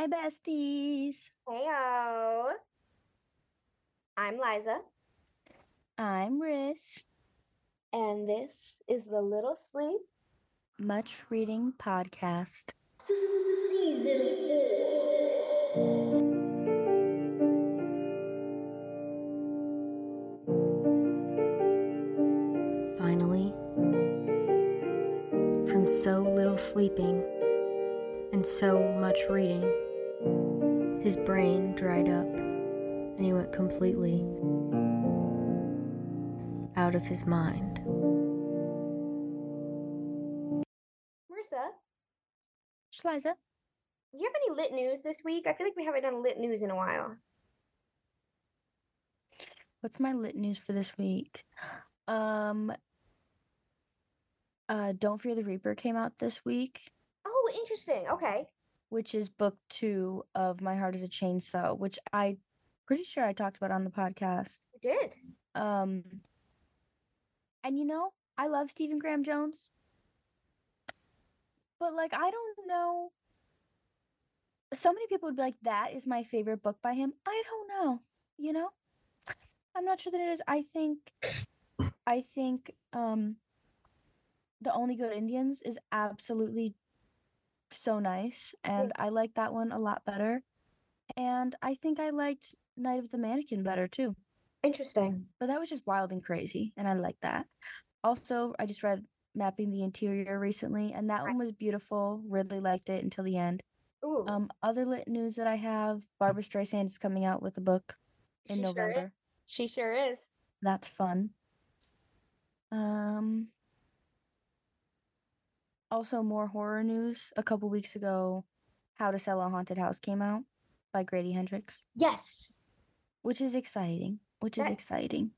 Hi, besties. Heyo. I'm Liza, I'm Riz. and this is the Little Sleep Much Reading Podcast. Finally, from so little sleeping and so much reading, his brain dried up and he went completely out of his mind. Marissa, Schleiza, do you have any lit news this week? I feel like we haven't done lit news in a while. what's my lit news for this week? Um, uh, Don't Fear the Reaper came out this week, Oh, interesting. Okay. Which is book two of My Heart is a Chainsaw, which I pretty sure I talked about on the podcast. You did. Um, and you know, I love Stephen Graham Jones, but like, I don't know. So many people would be like, that is my favorite book by him. I don't know, you know? I'm not sure that it is. I think, I think, um, The Only Good Indians is absolutely so nice, and I like that one a lot better. And I think I liked Night of the Mannequin better too. Interesting. But that was just wild and crazy, and I like that. Also, I just read Mapping the Interior recently, and that one was beautiful. Really liked it until the end. Ooh. Um, other lit news that I have: Barbra Streisand is coming out with a book in she Sure. November. She sure is. That's fun. Um, also more horror news. A couple weeks ago, How to Sell a Haunted House came out by Grady Hendrix, Yes. which is exciting. Which is exciting.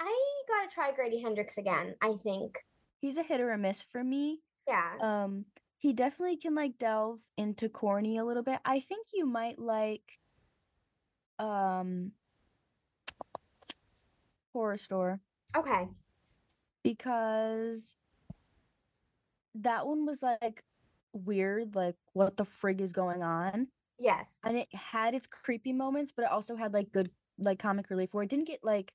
I gotta try Grady Hendrix again, I think. He's a hit or a miss for me. Yeah. um he definitely can like delve into corny a little bit i think you might like um Horrorstör okay. because that one was like weird like what the frig is going on. Yes. and it had its creepy moments but it also had like good like comic relief where it didn't get like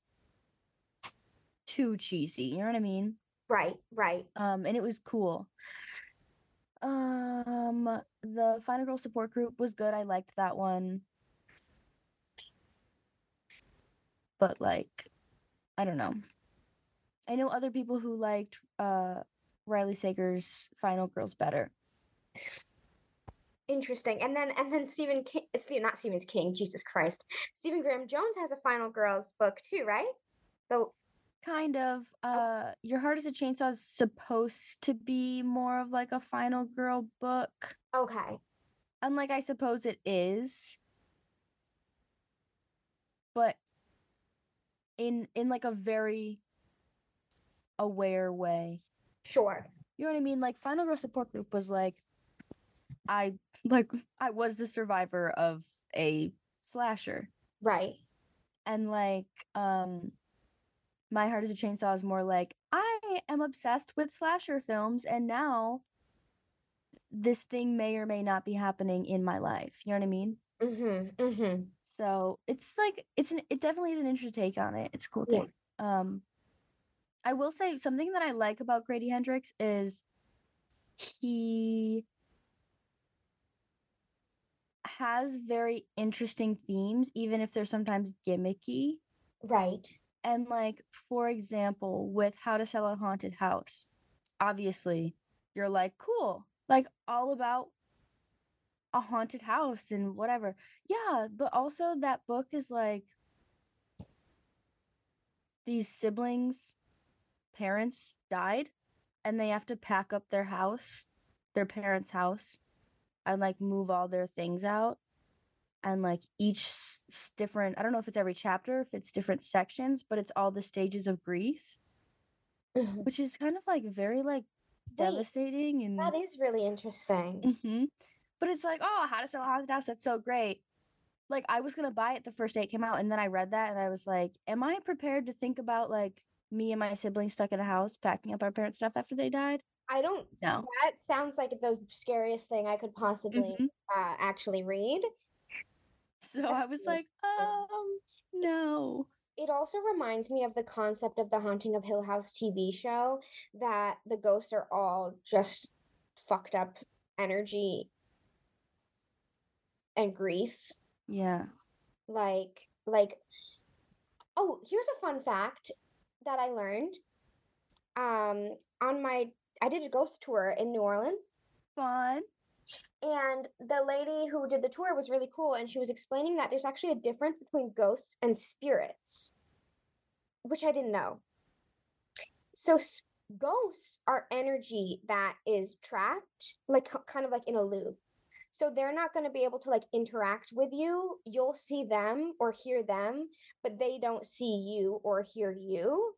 too cheesy you know what i mean? Right, right. um and it was cool. Um the final girl support group was good. I liked that one. But like i don't know. I know other people who liked uh riley sager's final girls better Interesting. And then and then Stephen King it's not Stephen King, Jesus Christ. Stephen Graham Jones has a Final Girls book too, right? The kind of uh your heart is a chainsaw is supposed to be more of like a final girl book okay. and like i suppose it is but in in like a very aware way Sure. you know what i mean like final girl support group was like i like i was the survivor of a slasher Right. and like um my heart is a chainsaw is more like i am obsessed with slasher films and now this thing may or may not be happening in my life you know what i mean Mm-hmm. Mm-hmm. so it's like it's an it definitely is an interesting take on it it's a cool Yeah. take um i will say something that i like about grady hendrix is he has very interesting themes even if they're sometimes gimmicky Right. and like for example with how to sell a haunted house obviously you're like cool like all about a haunted house and whatever yeah but also that book is like these siblings parents died and they have to pack up their house their parents house and like move all their things out. And like each s- different i don't know if it's every chapter if it's different sections but it's all the stages of grief Mhm. which is kind of like very like Wait, devastating and That is really interesting. hmm but it's like oh how to sell a haunted house that's so great. Like i was gonna buy it the first day it came out and then i read that and i was like am i prepared to think about like me and my siblings stuck in a house packing up our parents stuff after they died I don't. No. That sounds like the scariest thing I could possibly Mhm. uh, actually read. So I was like, um, no. It also reminds me of the concept of the Haunting of Hill House TV show that the ghosts are all just fucked up energy and grief. Yeah. Like, like, oh, here's a fun fact that I learned. Um, on my, I did a ghost tour in New Orleans. Fun. And the lady who did the tour was really cool. And she was explaining that there's actually a difference between ghosts and spirits, which I didn't know. So, s- ghosts are energy that is trapped, like kind of like in a loop. So, they're not going to be able to like interact with you. You'll see them or hear them, but they don't see you or hear you.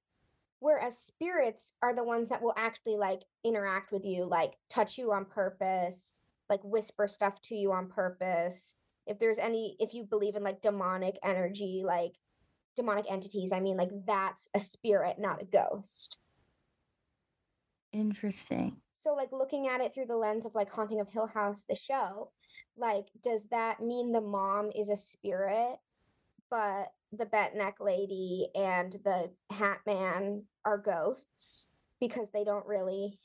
Whereas spirits are the ones that will actually like interact with you, like touch you on purpose, like whisper stuff to you on purpose. If there's any, if you believe in like demonic energy, like demonic entities, I mean, like that's a spirit, not a ghost. Interesting. So, like looking at it through the lens of like Haunting of Hill House, the show, like, does that mean the mom is a spirit, but the bent neck lady and the hat man are ghosts because they don't really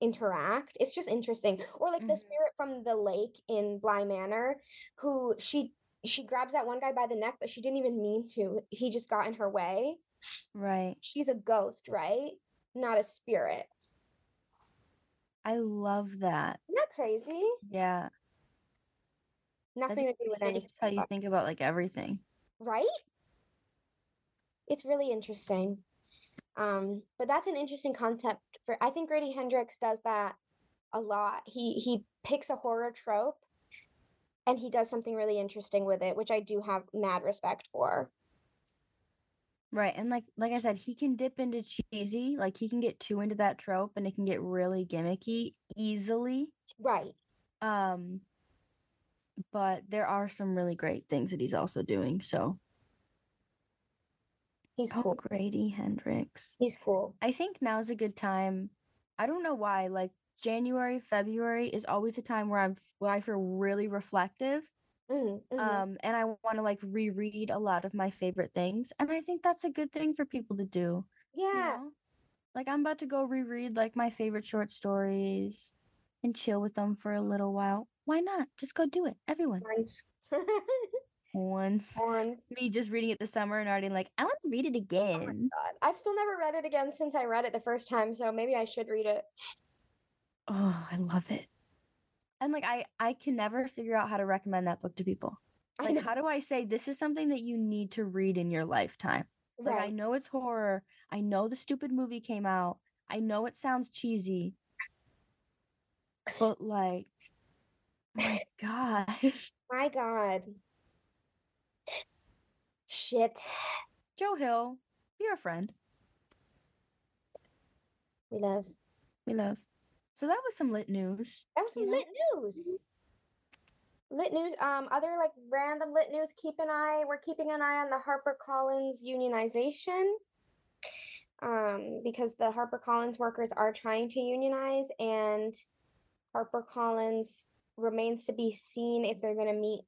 interact? It's just interesting. Or like the Mhm. spirit from the lake in Bly Manor, who she she grabs that one guy by the neck, but she didn't even mean to. He just got in her way. Right. She's a ghost, right? Not a spirit. I love that. Isn't that crazy? Yeah. Nothing to do with anything. shapes how you think about like everything. right? It's really interesting. Um, but that's an interesting concept for I think Grady Hendrix does that a lot. He he picks a horror trope and he does something really interesting with it, which I do have mad respect for. Right. And like like I said, he can dip into cheesy, like he can get too into that trope and it can get really gimmicky easily. Right. Um but there are some really great things that he's also doing. So He's oh, cool. Grady Hendrix. He's cool. I think now's a good time. I don't know why, like January, February is always a time where I'm where I feel really reflective. Mhm, mhm. Um, and I want to like reread a lot of my favorite things. And I think that's a good thing for people to do. you yeah. know? Like I'm about to go reread like my favorite short stories and chill with them for a little while. Why not? Just go do it. Everyone. Once. Once. Once. Me just reading it this summer and already like, I want to read it again. God. I've still never read it again since I read it the first time, so maybe I should read it. Oh, I love it. And like I I can never figure out how to recommend that book to people. Like how do I say this is something that you need to read in your lifetime? Like I know it's horror. I know the stupid movie came out. I know it sounds cheesy. But like my gosh. My God. Shit. Joe Hill, you're a friend. We love. We love. So that was some lit news. That was you some know? lit news. Lit news. Um, other like random lit news. Keep an eye. We're keeping an eye on the HarperCollins unionization. Um, because the HarperCollins workers are trying to unionize, and HarperCollins remains to be seen if they're going to meet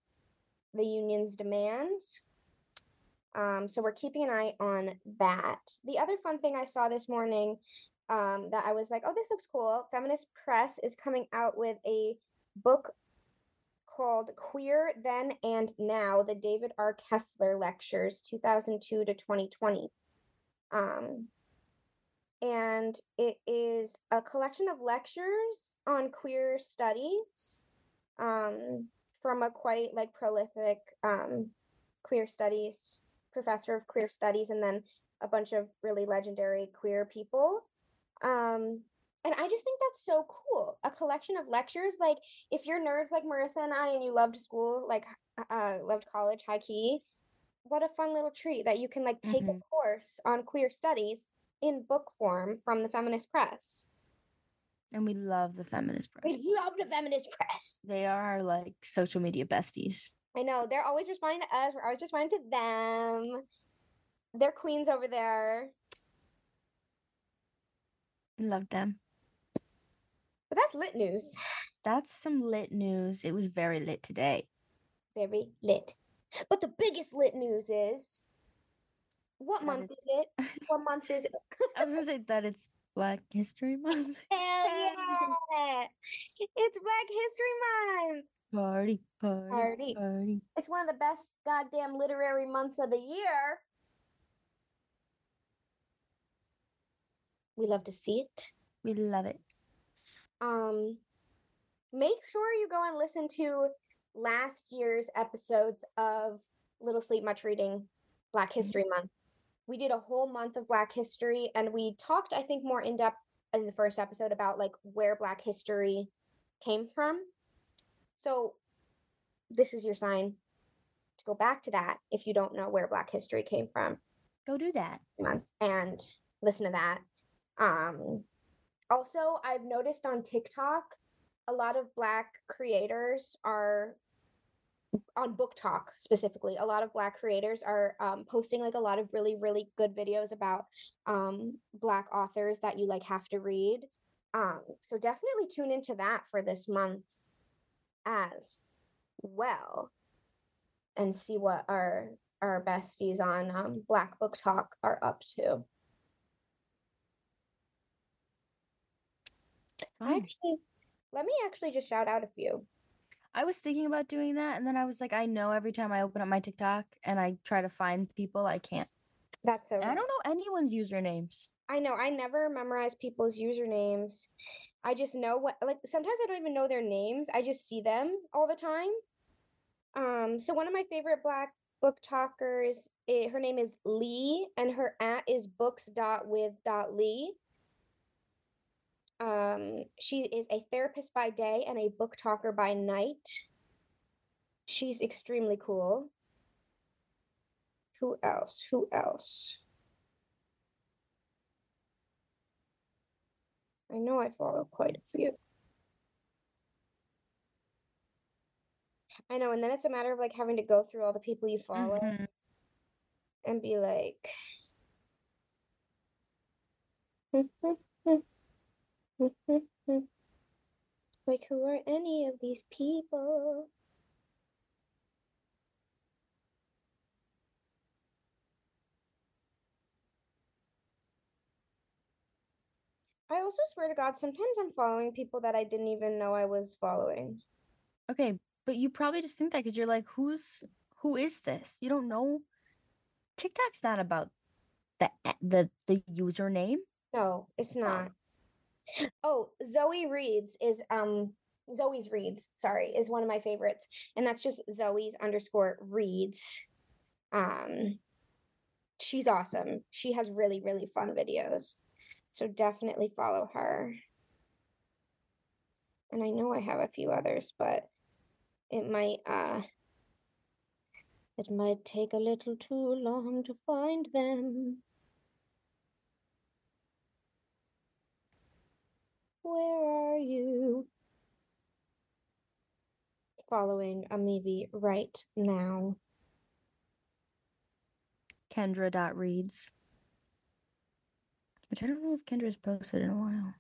the union's demands. Um, so we're keeping an eye on that. The other fun thing I saw this morning um, that I was like, oh, this looks cool. Feminist Press is coming out with a book called Queer Then and Now, the David R. Kessler Lectures, 2002 to 2020. Um, and it is a collection of lectures on queer studies um, from a quite like prolific um, queer studies professor of queer studies and then a bunch of really legendary queer people um and i just think that's so cool. A collection of lectures like if you're nerds like marissa and i and you loved school like uh loved college high key what a fun little treat that you can like take a Mhm. course on queer studies in book form from the feminist press. And we love the feminist press. we love the feminist press. They are like social media besties. i know. They're always responding to us. We're always responding to them. They're queens over there love them. But that's lit news. That's some lit news. It was very lit today. Very lit. But the biggest lit news is what That month is it? What month is it? I was gonna say that it's Black History Month. Hell yeah! It's Black History Month. Party, party, Party. party. It's one of the best goddamn literary months of the year. We love to see it. We love it. Um, make sure you go and listen to last year's episodes of Little Sleep Much Reading Black History Month. We did a whole month of Black History and we talked, I think, more in depth in the first episode about like where Black history came from. So, this is your sign to go back to that if you don't know where Black history came from Go do that. month and listen to that. Um, also, I've noticed on TikTok, a lot of Black creators are on Book Talk specifically. A lot of Black creators are um, posting like a lot of really, really good videos about um, Black authors that you like have to read. Um, so definitely tune into that for this month as well, and see what our our besties on um, Black Book Talk are up to. Fun. actually, let me actually just shout out a few. I was thinking about doing that, and then I was like, I know every time I open up my TikTok and I try to find people, I can't. That's so. I don't know anyone's usernames. I know. I never memorize people's usernames. I just know what. Like sometimes I don't even know their names. I just see them all the time. Um. So one of my favorite Black book talkers, eh, her name is Lee, and her at is books dot with dot Lee. Um, she is a therapist by day and a book talker by night. She's extremely cool. Who else? Who else? I know I follow quite a few. I know, and then it's a matter of like having to go through all the people you follow Mhm. and be like, like, who are any of these people? I also swear to God, sometimes I'm following people that I didn't even know I was following. Okay, but you probably just think that because you're like, who's who is this? You don't know. TikTok's not about the the the username. No, it's oh. not. Oh, Zoe Reads is um Zoe's Reads, sorry, is one of my favorites. And that's just Zoe's underscore reads. Um she's awesome. She has really, really fun videos. So definitely follow her. And I know I have a few others, but it might uh it might take a little too long to find them. Where are you? Following Amivi right now. Kendra dot reads. Which I don't know if Kendra's posted in a while.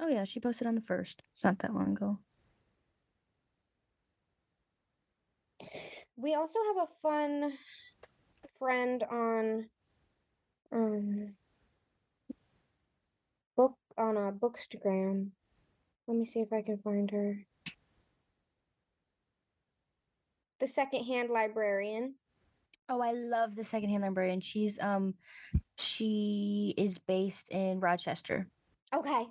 Oh yeah, she posted on the first. It's not that long ago. We also have a fun friend on um on a bookstagram. Let me see if I can find her. The secondhand librarian. Oh, I love the secondhand librarian. She's um she is based in Rochester. Okay.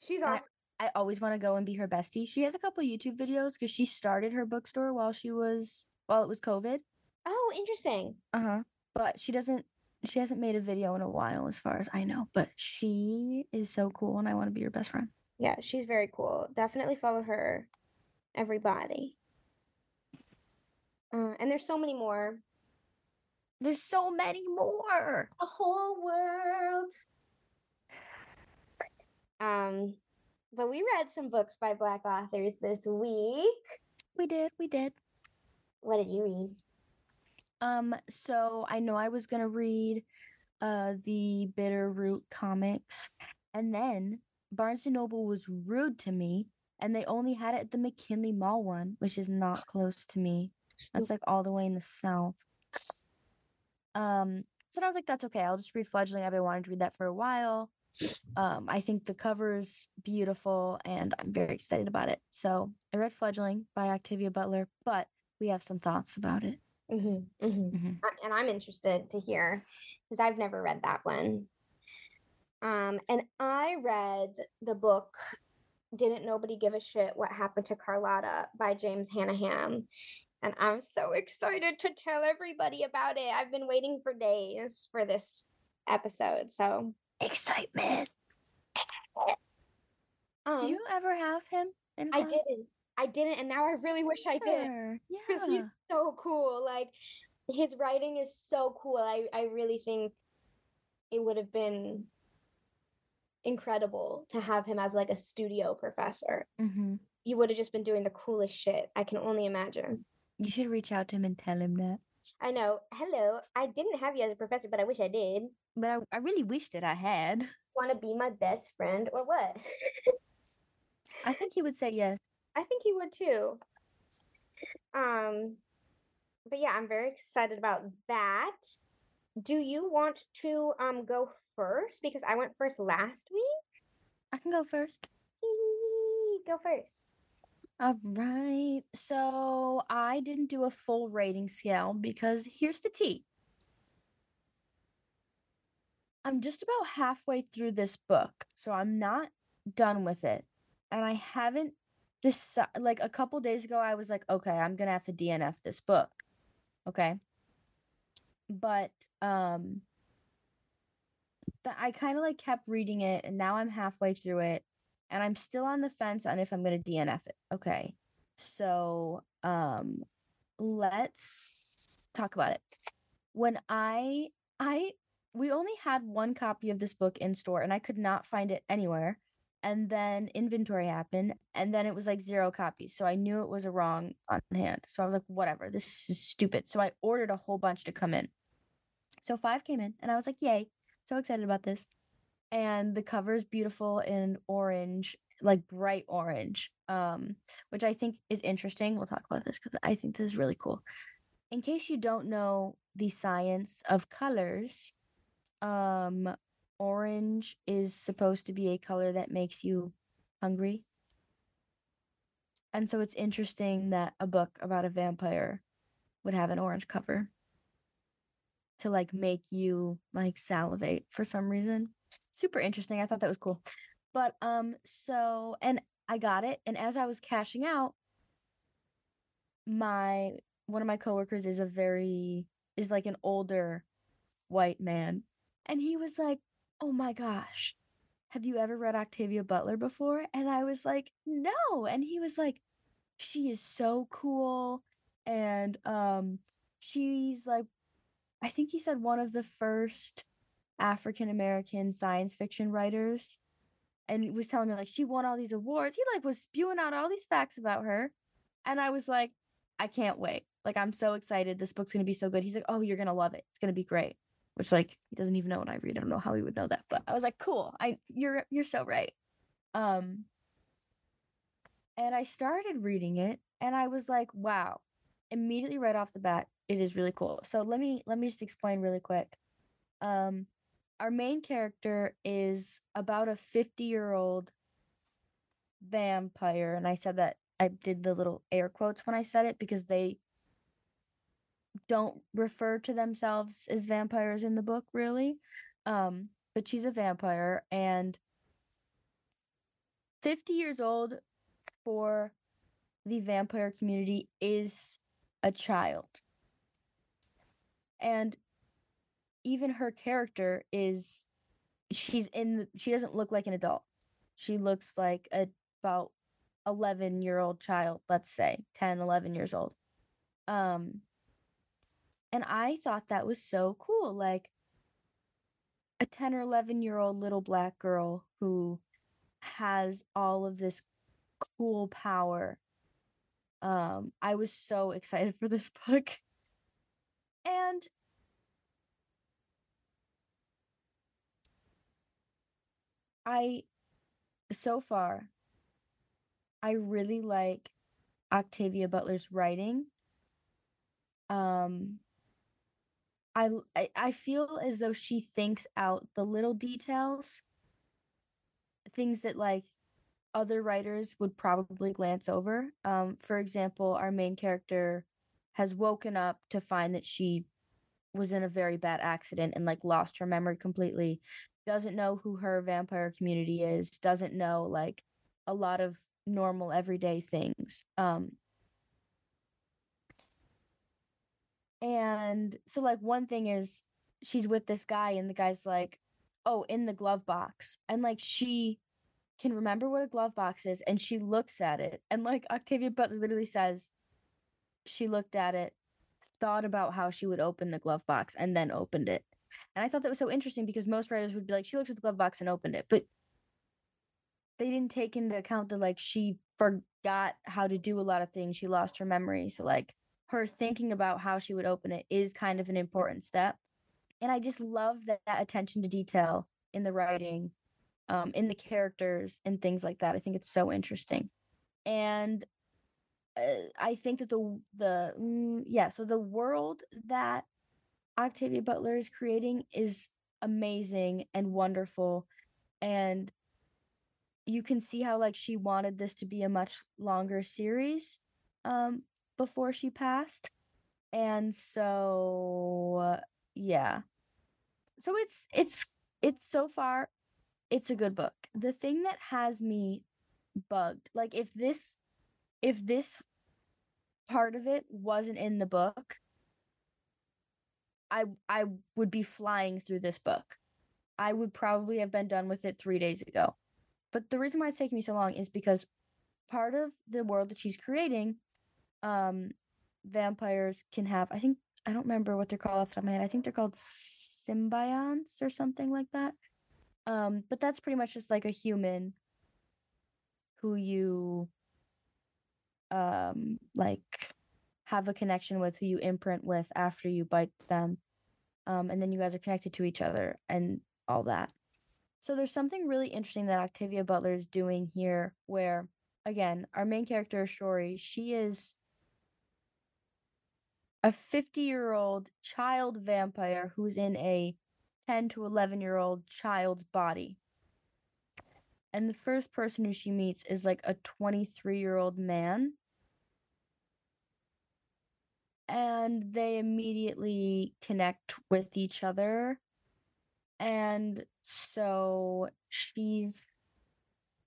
She's And I- awesome. I always want to go and be her bestie. She has a couple YouTube videos because she started her bookstore while she was while it was COVID. Oh, interesting. Uh huh. But she doesn't. She hasn't made a video in a while, as far as I know. But she is so cool, and I want to be your best friend. Yeah, she's very cool. Definitely follow her, everybody. Uh, and there's so many more. There's so many more. A whole world. Um, but we read some books by Black authors this week. We did. We did. What did you read? Um. So I know I was gonna read, uh, the Bitter Root comics, and then Barnes and Noble was rude to me and they only had it at the McKinley Mall one, which is not close to me. That's like all the way in the south. Um, so I was like, that's okay. I'll just read Fledgling. I've been wanting to read that for a while. Um, I think the cover's beautiful and I'm very excited about it. So I read Fledgling by Octavia Butler, but we have some thoughts about it. Mm-hmm, mm-hmm. Mhm. And I'm interested to hear because I've never read that one. Um, and I read the book "Didn't Nobody Give a Shit What Happened to Carlotta" by James Hannaham, and I'm so excited to tell everybody about it. I've been waiting for days for this episode. So, Excitement. um, Did you ever have him? In I class? didn't, I didn't, and now I really wish I did. Sure, because he's so cool. Like his writing is so cool. I I really think it would have been incredible to have him as like a studio professor. hmm You would have just been doing the coolest shit. I can only imagine. You should reach out to him and tell him that. I know. Hello. I didn't have you as a professor, but I wish I did. But I, I really wish that I had. Want to be my best friend or what? I think he would say yes. I think he would too. Um, but yeah, I'm very excited about that. Do you want to um go first? Because I went first last week. I can go first. Go first. All right. So I didn't do a full rating scale because here's the tea. I'm just about halfway through this book, so I'm not done with it. And I haven't decided, like a couple days ago, I was like, okay, I'm gonna have to DNF this book. Okay. But um that I kind of like kept reading it and now I'm halfway through it and I'm still on the fence on if I'm to DNF it. Okay. So, um let's talk about it. When I I we only had one copy of this book in store and I could not find it anywhere. And then inventory happened and then it was like zero copies. So I knew it was a wrong on hand. So I was like whatever, this is stupid. So I ordered a whole bunch to come in. So 5 came in and I was like, "Yay." So excited about this and the cover is beautiful in orange like bright orange um which i think is interesting we'll talk about this because i think this is really cool in case you don't know the science of colors um orange is supposed to be a color that makes you hungry and so it's interesting that a book about a vampire would have an orange cover to like make you like salivate for some reason super interesting. I thought that was cool. But um so and I got it and as I was cashing out my one of my coworkers is a very is like an older white man and he was like, "Oh my gosh. Have you ever read Octavia Butler before?" And I was like, "No." And he was like, "She is so cool and um she's like I think he said one of the first African American science fiction writers and he was telling me like she won all these awards. He like was spewing out all these facts about her. And I was like, I can't wait. Like I'm so excited. This book's gonna be so good. He's like, Oh, you're gonna love it. It's gonna be great. Which like he doesn't even know what I read. I don't know how he would know that. But I was like, cool. I you're you're so right. Um and I started reading it and I was like, wow. Immediately right off the bat, it is really cool. So let me let me just explain really quick. Um our main character is about a 50 year old vampire and i said that i did the little air quotes when i said it because they don't refer to themselves as vampires in the book really um but she's a vampire and 50 years old for the vampire community is a child. And even her character is she's in the, she doesn't look like an adult. She looks like a about 11 year old child let's say 10 11 years old. Um and i thought that was so cool like a 10 or 11 year old little black girl who has all of this cool power um i was so excited for this book and I so far, I really like Octavia Butler's writing. Um, I, I feel as though she thinks out the little details, things that like other writers would probably glance over. Um, for example, our main character has woken up to find that she was in a very bad accident and like lost her memory completely. Doesn't know who her vampire community is, doesn't know like a lot of normal everyday things. Um and so like one thing is she's with this guy and the guy's like, "Oh, in the glove box." And like she can remember what a glove box is and she looks at it and like Octavia Butler literally says she looked at it, thought about how she would open the glove box and then opened it. And I thought that was so interesting because most writers would be like she looked at the glove box and opened it, but they didn't take into account that like she forgot how to do a lot of things. She lost her memory. So like her thinking about how she would open it is kind of an important step. And I just love that, that attention to detail in the writing um, in the characters and things like that. I think it's so interesting, and uh, I think that the the mm, yeah, so the world that Octavia Butler is creating is amazing and wonderful, and you can see how like she wanted this to be a much longer series um before she passed and so uh, yeah so it's it's it's so far it's a good book. The thing that has me bugged, like if this if this part of it wasn't in the book, I I would be flying through this book. I would probably have been done with it 3 days ago. But the reason why it's taking me so long is because part of the world that she's creating um vampires can have I think I don't remember what they're called off the top of my head. I think they're called symbionts or something like that. Um, but that's pretty much just like a human who you um like have a connection with, who you imprint with after you bite them. Um, and then you guys are connected to each other and all that. So there's something really interesting that Octavia Butler is doing here where again, our main character Shori, she is a 50 year old child vampire who's in a 10 to 11 year old child's body. And the first person who she meets is like a 23 year old man. And they immediately connect with each other. And so she's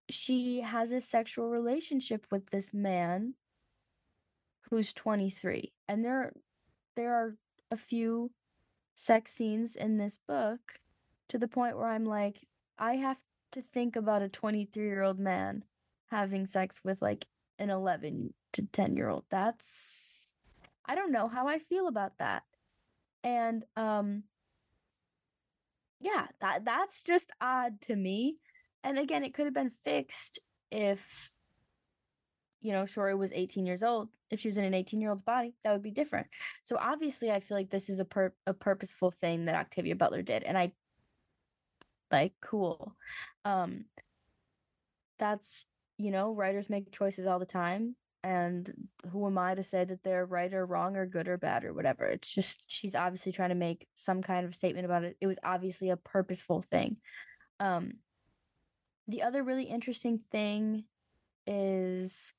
she has a sexual relationship with this man who's 23 and there there are a few sex scenes in this book to the point where I'm like, I have to think about a 23 year old man having sex with like an 11 to 10 year old. That's, I don't know how I feel about that. And, um, yeah, that that's just odd to me. And again, it could have been fixed if you know, Shori was 18 years old. If she was in an 18 year old's body, that would be different. So obviously, I feel like this is a pur- a purposeful thing that Octavia Butler did, and I like cool. Um, that's you know, writers make choices all the time, and who am I to say that they're right or wrong or good or bad or whatever? It's just she's obviously trying to make some kind of statement about it. It was obviously a purposeful thing. Um, the other really interesting thing is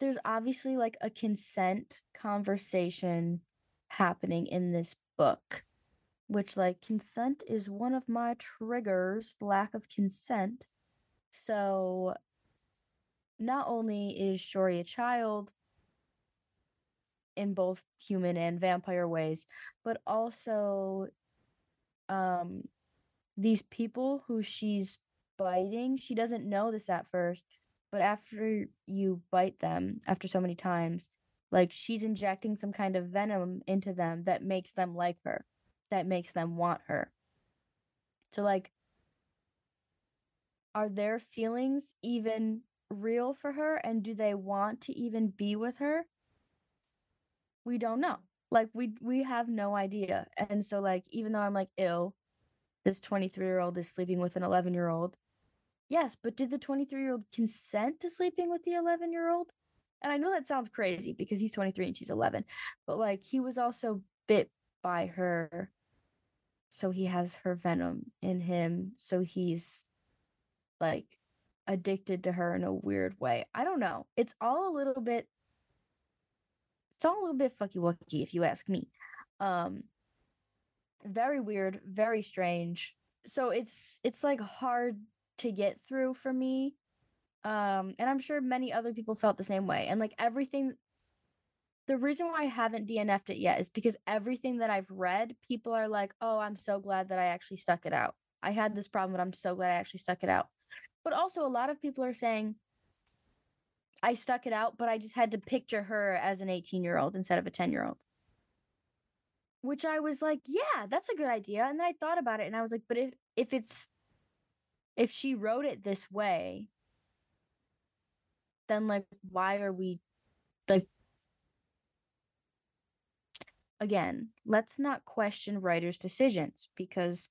there's obviously like a consent conversation happening in this book which like consent is one of my triggers lack of consent. So not only is shori a child in both human and vampire ways but also um these people who she's biting she doesn't know this at first but after you bite them after so many times like she's injecting some kind of venom into them that makes them like her that makes them want her. So like are their feelings even real for her and do they want to even be with her? We don't know. Like we we have no idea. And so like even though i'm like ill this 23 year old is sleeping with an 11 year old Yes, but did the 23 year old consent to sleeping with the 11 year old? And I know that sounds crazy because he's 23 and she's 11, but like he was also bit by her. So he has her venom in him. So he's like addicted to her in a weird way. I don't know. It's all a little bit it's all a little bit fucky wucky if you ask me. Um very weird, very strange. So it's it's like hard to get through for me. Um and I'm sure many other people felt the same way. And like everything the reason why I haven't DNF'd it yet is because everything that I've read, people are like, "Oh, I'm so glad that I actually stuck it out. I had this problem, but I'm so glad I actually stuck it out." But also a lot of people are saying I stuck it out, but I just had to picture her as an 18-year-old instead of a 10-year-old. Which I was like, "Yeah, that's a good idea." And then I thought about it and I was like, "But if if it's if she wrote it this way, then like why are we like again, let's not question writers' decisions because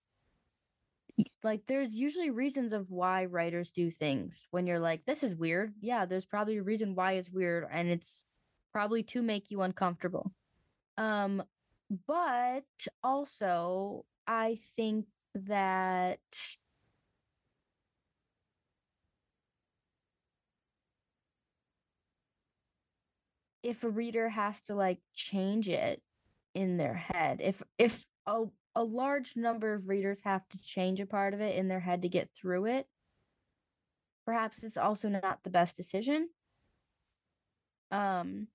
like there's usually reasons of why writers do things when you're like this is weird. Yeah there's probably a reason why it's weird and it's probably to make you uncomfortable. Um but also i think that if a reader has to like change it in their head if if a, a large number of readers have to change a part of it in their head to get through it perhaps it's also not the best decision. Um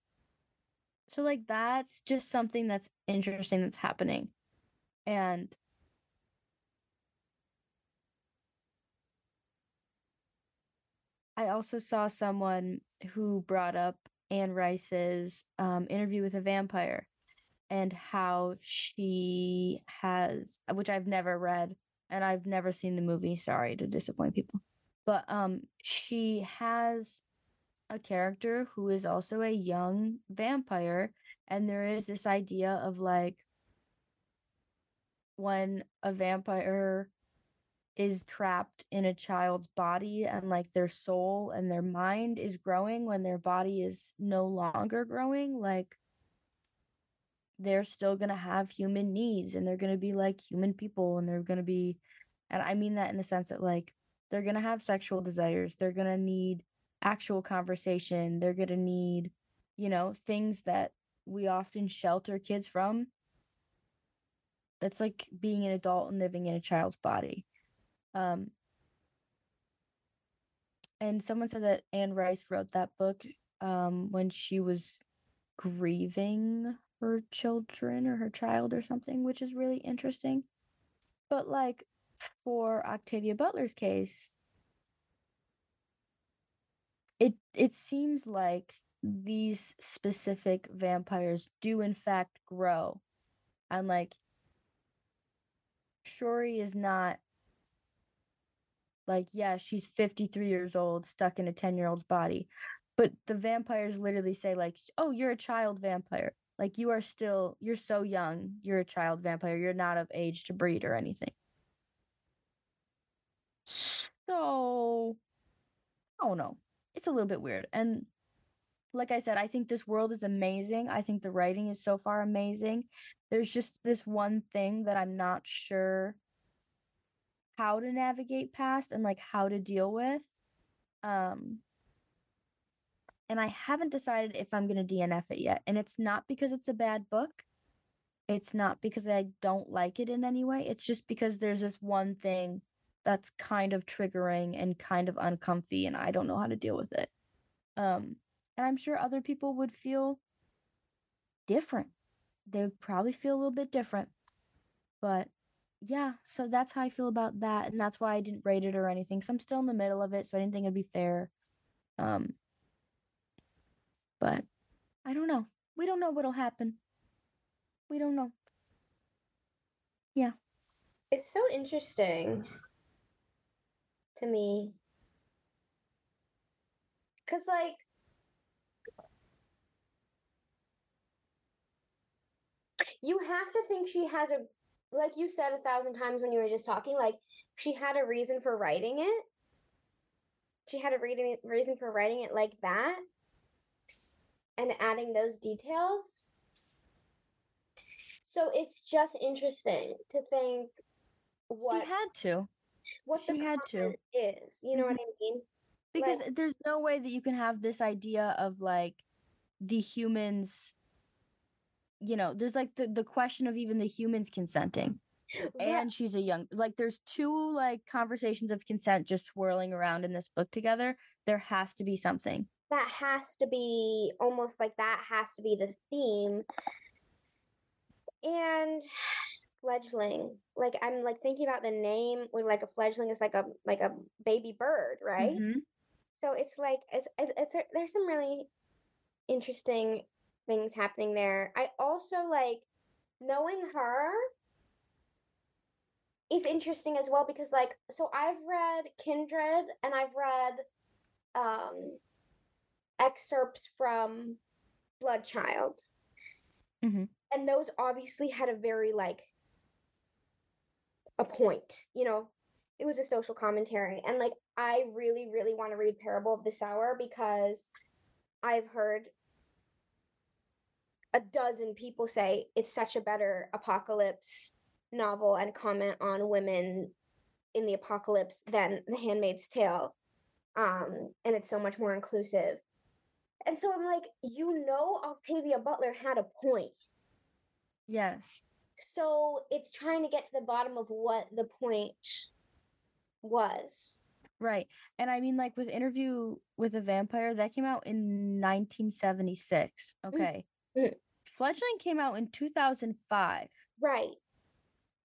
so like that's just something that's interesting that's happening. And I also saw someone who brought up Anne Rice's um, interview with a vampire and how she has, which I've never read and I've never seen the movie. Sorry to disappoint people, but um, she has a character who is also a young vampire, and there is this idea of like when a vampire is trapped in a child's body and like their soul and their mind is growing when their body is no longer growing like they're still going to have human needs and they're going to be like human people and they're going to be and I mean that in the sense that like they're going to have sexual desires they're going to need actual conversation they're going to need you know things that we often shelter kids from. That's like being an adult and living in a child's body um, and someone said that Anne Rice wrote that book um, when she was grieving her children or her child or something, which is really interesting. But like for Octavia Butler's case, it it seems like these specific vampires do in fact grow. And like Shori is not like, yeah, she's 53 years old, stuck in a 10 year old's body. But the vampires literally say, like, oh, you're a child vampire. Like, you are still, you're so young. You're a child vampire. You're not of age to breed or anything. So, I don't know. It's a little bit weird. And like I said, I think this world is amazing. I think the writing is so far amazing. There's just this one thing that I'm not sure how to navigate past and like how to deal with. Um and I haven't decided if I'm going to DNF it yet. And it's not because it's a bad book. It's not because I don't like it in any way. It's just because there's this one thing that's kind of triggering and kind of uncomfy and I don't know how to deal with it. Um and I'm sure other people would feel different. They would probably feel a little bit different. But yeah, so that's how I feel about that, and that's why I didn't rate it or anything. So I'm still in the middle of it, so I didn't think it'd be fair. Um, but I don't know. We don't know what'll happen. We don't know. Yeah. It's so interesting to me. Cause like you have to think she has a like you said a thousand times when you were just talking, like she had a reason for writing it. she had a reading reason for writing it like that and adding those details. So it's just interesting to think what she had to what the she had to. is. You know what mm-hmm. I mean? because Like- there's no way that you can have this idea of like the humans you know there's like the, the question of even the humans consenting Right. and she's a young like there's two like conversations of consent just swirling around in this book together there has to be something that has to be almost like that has to be the theme. And fledgling, like I'm like thinking about the name where like a fledgling is like a like a baby bird, right? Mhm. So it's like it's it's, it's a, there's some really interesting things happening there. I also like knowing her is interesting as well because like so I've read Kindred and I've read um excerpts from Bloodchild. Mhm. And those obviously had a very like a point, you know. It was a social commentary and like I really really want to read Parable of the Sower because I've heard a dozen people say it's such a better apocalypse novel and comment on women in the apocalypse than The Handmaid's Tale. Um, and it's so much more inclusive. And so I'm like, you know, Octavia Butler had a point. yes So it's trying to get to the bottom of what the point was. right and i mean like with interview with a vampire that came out in 1976 okay Mm. fledgling came out in 2005 Right.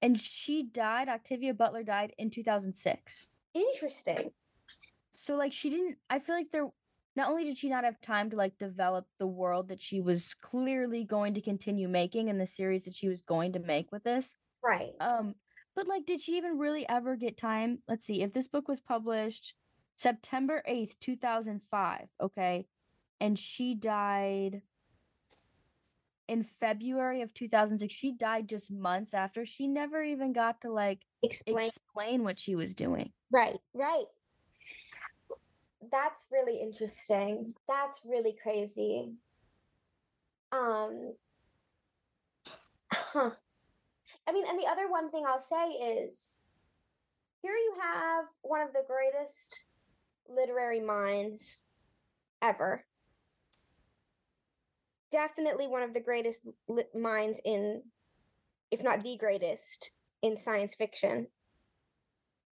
and she died octavia butler died in 2006 Interesting. so like she didn't i feel like there not only did she not have time to like develop the world that she was clearly going to continue making in the series that she was going to make with this Right. um but like did she even really ever get time let's see if this book was published september 8th 2005 okay and she died in february of 2006 she died just months after she never even got to like Explain. explain what she was doing Right, right. That's really interesting. That's really crazy. Um huh. I mean, and the other one thing I'll say is here you have one of the greatest literary minds ever. Definitely one of the greatest li- minds in if not the greatest in science fiction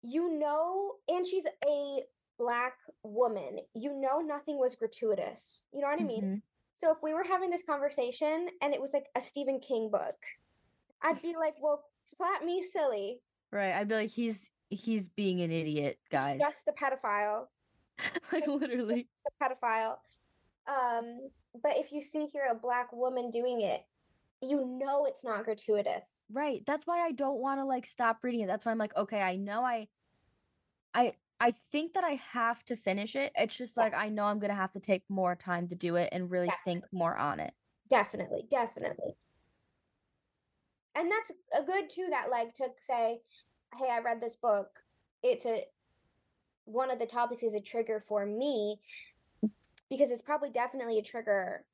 you know, and she's a black woman, you know, nothing was gratuitous. You know what I mean? Mhm. So if we were having this conversation and it was like a Stephen King book, I'd be like, well, slap me silly. right i'd be like he's he's being an idiot He's guys just a pedophile. like literally A pedophile. Um, but if you see here a black woman doing it, you know it's not gratuitous. Right. That's why I don't want to like stop reading it. That's why I'm like, okay, I know I I I think that I have to finish it. It's just Yeah. like I know I'm going to have to take more time to do it and really think more on it. Definitely, definitely. And that's a good too that like to say, hey, I read this book. It's a one of the topics is a trigger for me because it's probably definitely a trigger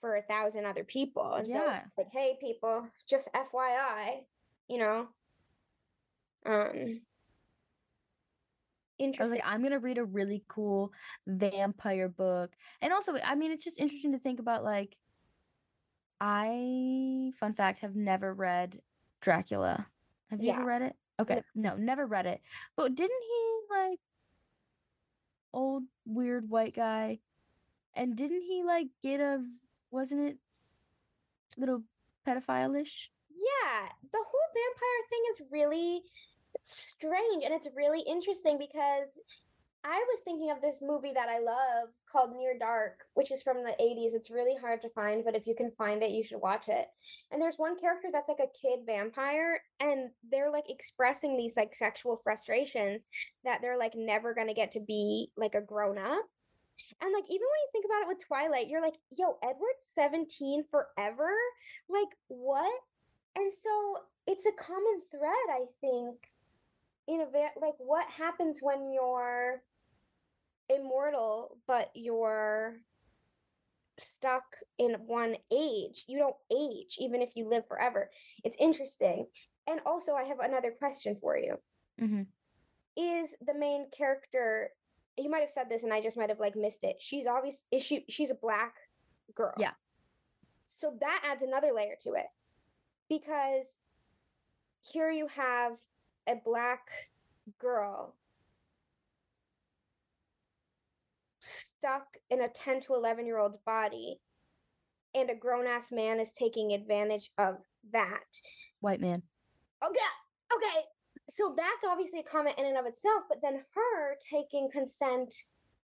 for a thousand other people. And so Yeah. like, hey people, just FYI, you know. Um I was interesting. like I'm going to read a really cool vampire book. And also, I mean, it's just interesting to think about like I fun fact have never read Dracula. Have you Yeah. ever read it? Okay. No, never read it. But didn't he like old weird white guy? And didn't he like get a wasn't it little pedophile-ish? Yeah, the whole vampire thing is really strange and it's really interesting because I was thinking of this movie that I love called Near Dark, which is from the 80s. It's really hard to find, but if you can find it, you should watch it. And there's one character that's like a kid vampire and they're like expressing these like sexual frustrations that they're like never going to get to be like a grown up. And like even when you think about it with Twilight, you're like, yo, Edward's 17 forever? Like what? And so it's a common thread, I think, in a va- like what happens when you're immortal, but you're stuck in one age. You don't age, even if you live forever. It's interesting. And also, I have another question for you. Mm-hmm. Is the main character? You might have said this, and I just might have like missed it. She's obvious. Is she? She's a black girl. Yeah. So that adds another layer to it, because here you have a black girl stuck in a 10 to 11 year old's body and a grown ass man is taking advantage of that. White man. Okay. Okay. So that's obviously a comment in and of itself, but then her taking consent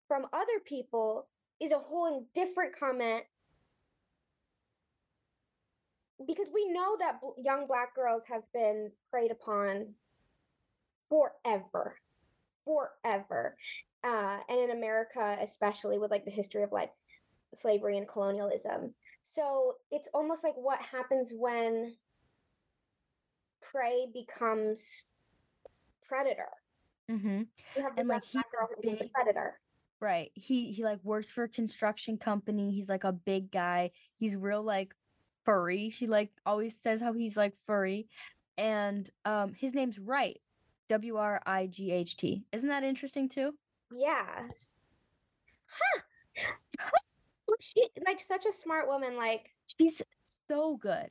from other people is a whole different comment. Because we know that bl- young black girls have been preyed upon forever forever. Uh, and in america especially with like the history of like slavery and colonialism. So it's almost like what happens when prey becomes predator Mm-hmm. you have And, like, he's a who a predator Right. He he like works for a construction company. He's like a big guy. He's real like furry. She like always says how he's like furry. And um his name's Wright. W R I G H T. Isn't that interesting too? yeah huh she like such a smart woman like She's so good.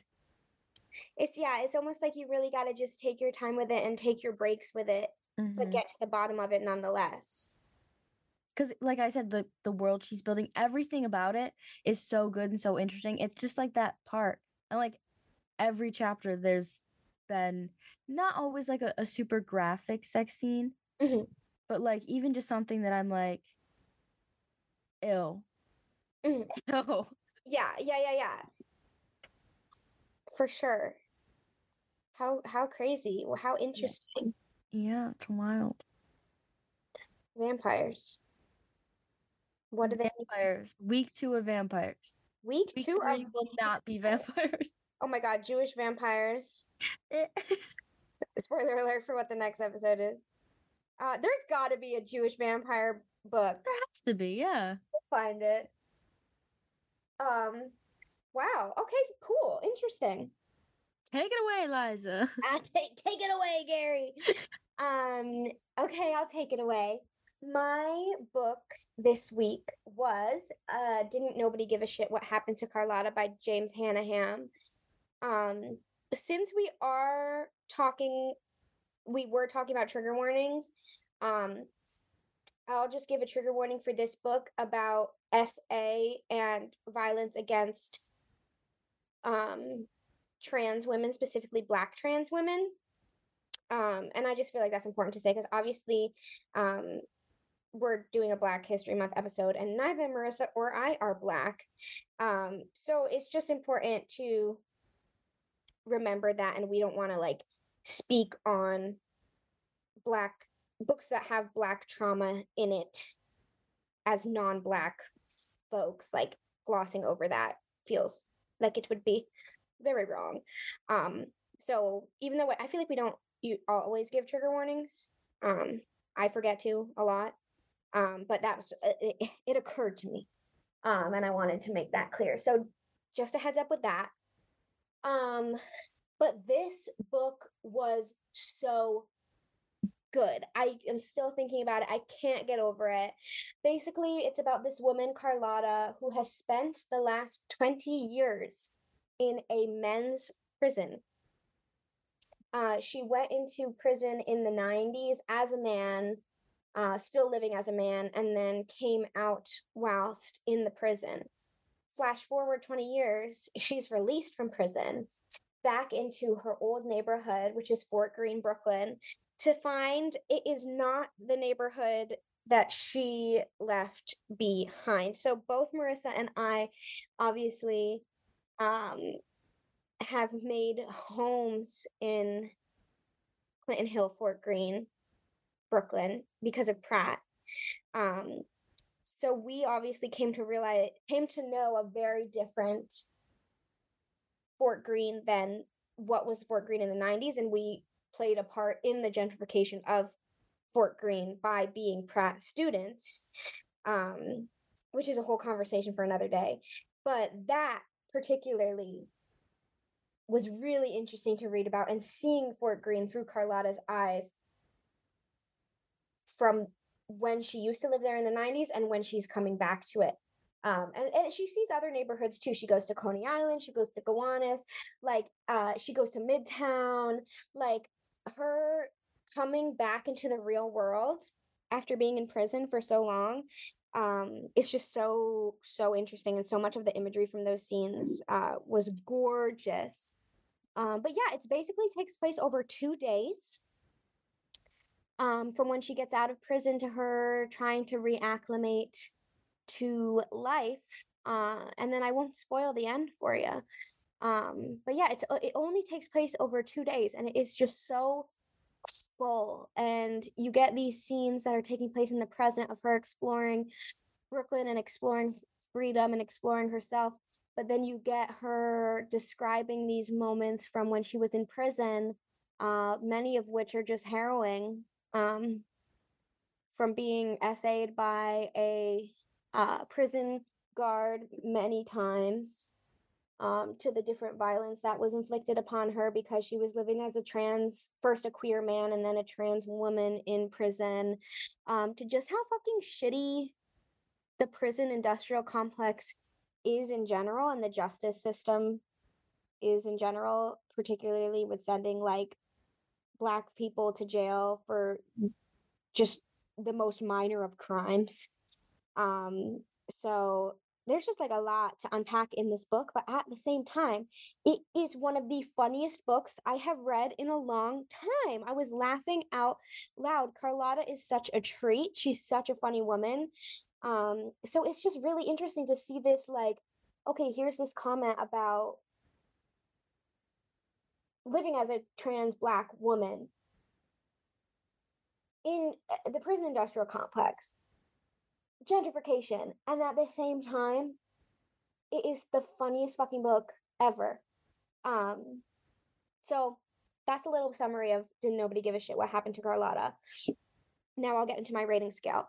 It's yeah it's almost like you really got to just take your time with it and take your breaks with it but Mhm. get to the bottom of it nonetheless because like i said the the world she's building everything about it is so good and so interesting it's just like that part and like every chapter there's been not always like a, a super graphic sex scene Mhm. but like even just something that i'm like ill. Ew. yeah yeah yeah yeah for sure how how crazy. Well, how interesting. Yeah it's wild. Vampires. What are they vampires. Week two of vampires. Week week two three of will not be vampires. Oh my god jewish vampires. Spoiler alert for what the next episode is. Uh there's got to be a jewish vampire book. There has to be yeah. Find it. Um, wow. Okay, cool. Interesting. Take it away liza Ah, take take it away, Gary. um, okay, I'll take it away. My book this week was uh Didn't Nobody Give a Shit What Happened to Carlotta by James Hannaham. Um, since we are talking we were talking about trigger warnings, um I'll just give a trigger warning for this book about SA and violence against um trans women, specifically black trans women. Um, and I just feel like that's important to say because obviously um we're doing a Black History Month episode and neither Marissa or I are black. Um, so it's just important to remember that and we don't want to like speak on black books that have black trauma in it as non-black folks like glossing over that feels like it would be very wrong um so even though i feel like we don't you always give trigger warnings um i forget to a lot um but that was it, it occurred to me um and i wanted to make that clear so just a heads up with that um but this book was so good. I am still thinking about it. I can't get over it. Basically, it's about this woman, Carlotta, who has spent the last 20 years in a men's prison. Uh, she went into prison in the 90s as a man, uh, still living as a man, and then came out whilst in the prison. Flash forward 20 years, she's released from prison back into her old neighborhood, which is Fort Greene, Brooklyn, to find it is not the neighborhood that she left behind. So both Marissa and I obviously um have made homes in Clinton Hill, Fort Greene, Brooklyn because of Pratt. Um so we obviously came to realize came to know a very different Fort Greene than what was Fort Greene in the 90s and we played a part in the gentrification of Fort Greene by being Pratt students. um, which is a whole conversation for another day. But that particularly was really interesting to read about and seeing Fort Greene through Carlotta's eyes from when she used to live there in the 90s and when she's coming back to it. Um, and, and she sees other neighborhoods too. She goes to Coney Island, she goes to Gowanus, like uh, she goes to Midtown. Like her coming back into the real world after being in prison for so long um, it's just so so interesting and so much of the imagery from those scenes uh, was gorgeous. Um, but yeah it's basically takes place over two days um, from when she gets out of prison to her trying to reacclimate to life uh, and then i won't spoil the end for you um, but yeah it's it only takes place over two days and it is just so full and you get these scenes that are taking place in the present of her exploring brooklyn and exploring freedom and exploring herself but then you get her describing these moments from when she was in prison uh, many of which are just harrowing um, from being SA'd by a uh, prison guard many times um, to the different violence that was inflicted upon her because she was living as a trans, first a queer man and then a trans woman in prison, um, to just how fucking shitty the prison industrial complex is in general and the justice system is in general, particularly with sending like black people to jail for just the most minor of crimes. Um, so there's just like a lot to unpack in this book, but at the same time, it is one of the funniest books I have read in a long time. I was laughing out loud. Carlotta is such a treat. She's such a funny woman. Um, so it's just really interesting to see this like, okay, here's this comment about living as a trans black woman in eh, the prison industrial complex gentrification. And at the same time, it is the funniest fucking book ever. Um, so that's a little summary of Did Nobody Give a Shit What Happened to Carlotta. Now I'll get into my rating scale.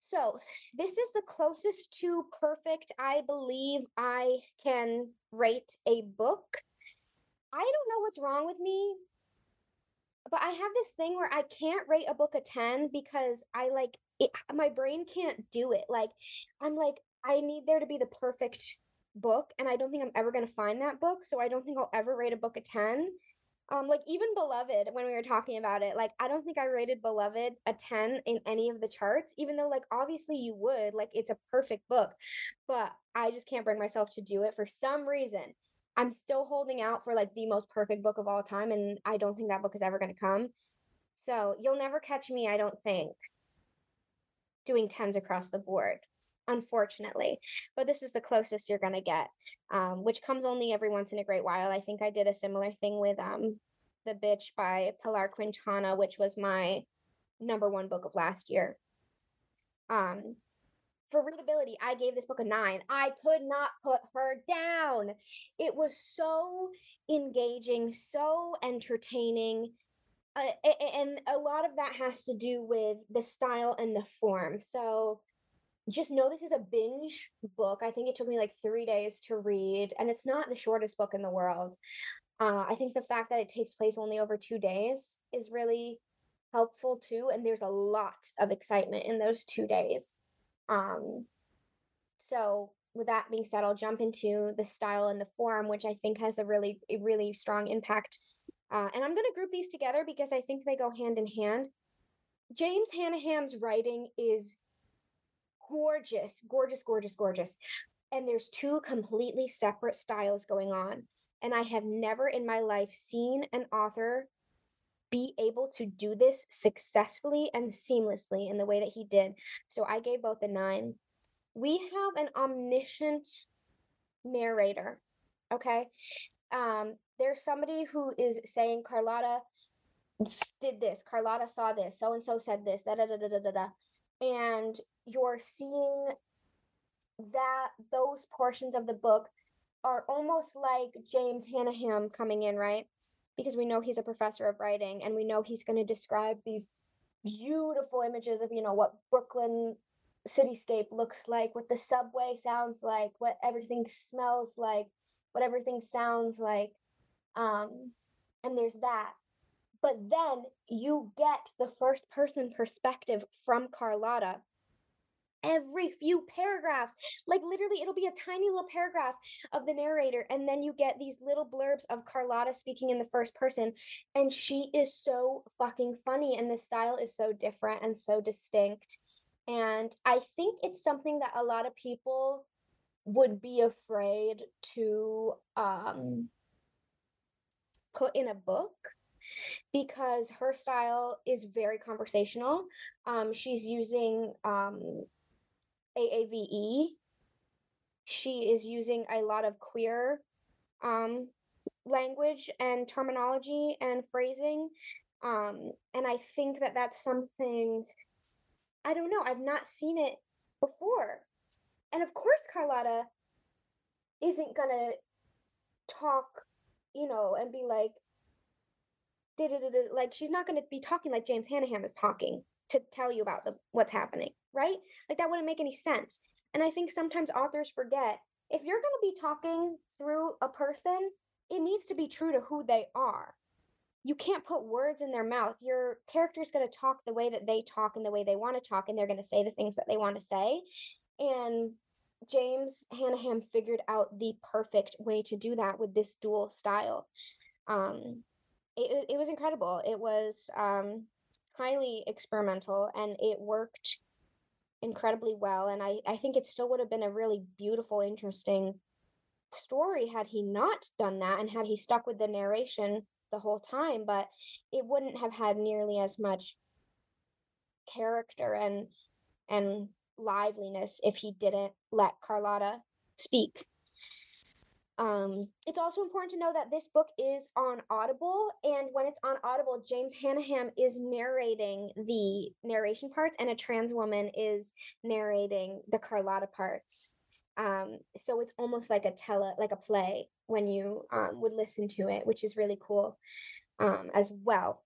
So, this is the closest to perfect I believe I can rate a book. I don't know what's wrong with me, but I have this thing where I can't rate a book a 10 because I like it, my brain can't do it. Like I'm like I need there to be the perfect book and I don't think I'm ever going to find that book, so I don't think I'll ever rate a book a 10. Um like even Beloved when we were talking about it, like I don't think I rated Beloved a 10 in any of the charts even though like obviously you would, like it's a perfect book. But I just can't bring myself to do it for some reason. I'm still holding out for like the most perfect book of all time and I don't think that book is ever going to come. So, you'll never catch me, I don't think doing tens across the board unfortunately but this is the closest you're going to get um, which comes only every once in a great while. I think i did a similar thing with um, the bitch by pilar quintana which was my number one book of last year. Um, for readability i gave this book a nine. I could not put her down. It was so engaging so entertaining uh, and a lot of that has to do with the style and the form. So just know this is a binge book. I think it took me like three days to read, and it's not the shortest book in the world. Uh, I think the fact that it takes place only over two days is really helpful too. And there's a lot of excitement in those two days. Um, so, with that being said, I'll jump into the style and the form, which I think has a really, really strong impact uh, and I'm going to group these together because I think they go hand in hand. James Hannaham's writing is gorgeous, gorgeous, gorgeous, gorgeous. And there's two completely separate styles going on. And I have never in my life seen an author be able to do this successfully and seamlessly in the way that he did. So I gave both a nine. We have an omniscient narrator. Okay um, there's somebody who is saying Carlotta did this, Carlotta saw this, so and so said this, da da da da da da and you're seeing that those portions of the book are almost like James Hannaham coming in, right? Because we know he's a professor of writing and we know he's going to describe these beautiful images of, you know, what Brooklyn cityscape looks like, what the subway sounds like, what everything smells like, what everything sounds like. Um, and there's that. But then you get the first person perspective from Carlotta every few paragraphs. Like literally, it'll be a tiny little paragraph of the narrator, and then you get these little blurbs of Carlotta speaking in the first person. And she is so fucking funny, and the style is so different and so distinct. And I think it's something that a lot of people would be afraid to um, put in a book because her style is very conversational. Um, she's using um, AAVE. She is using a lot of queer um, language and terminology and phrasing. Um, and I think that that's something, I don't know, I've not seen it before. And of course, Carlotta isn't going to talk, you know, and be like, like she's not going to be talking like James Hannaham is talking to tell you about the what's happening, right? Like that wouldn't make any sense. And I think sometimes authors forget if you're going to be talking through a person, it needs to be true to who they are. You can't put words in their mouth. Your character is going to talk the way that they talk and the way they want to talk, and they're going to say the things that they want to say. And James Hannaham figured out the perfect way to do that with this dual style. Um, it, it was incredible. It was um, highly experimental and it worked incredibly well. And I, I think it still would have been a really beautiful, interesting story had he not done that and had he stuck with the narration the whole time, but it wouldn't have had nearly as much character and and liveliness if he didn't let Carlotta speak. Um, it's also important to know that this book is on Audible, and when it's on Audible, James Hannaham is narrating the narration parts, and a trans woman is narrating the Carlotta parts. Um, so it's almost like a tele, like a play when you um, would listen to it, which is really cool um, as well.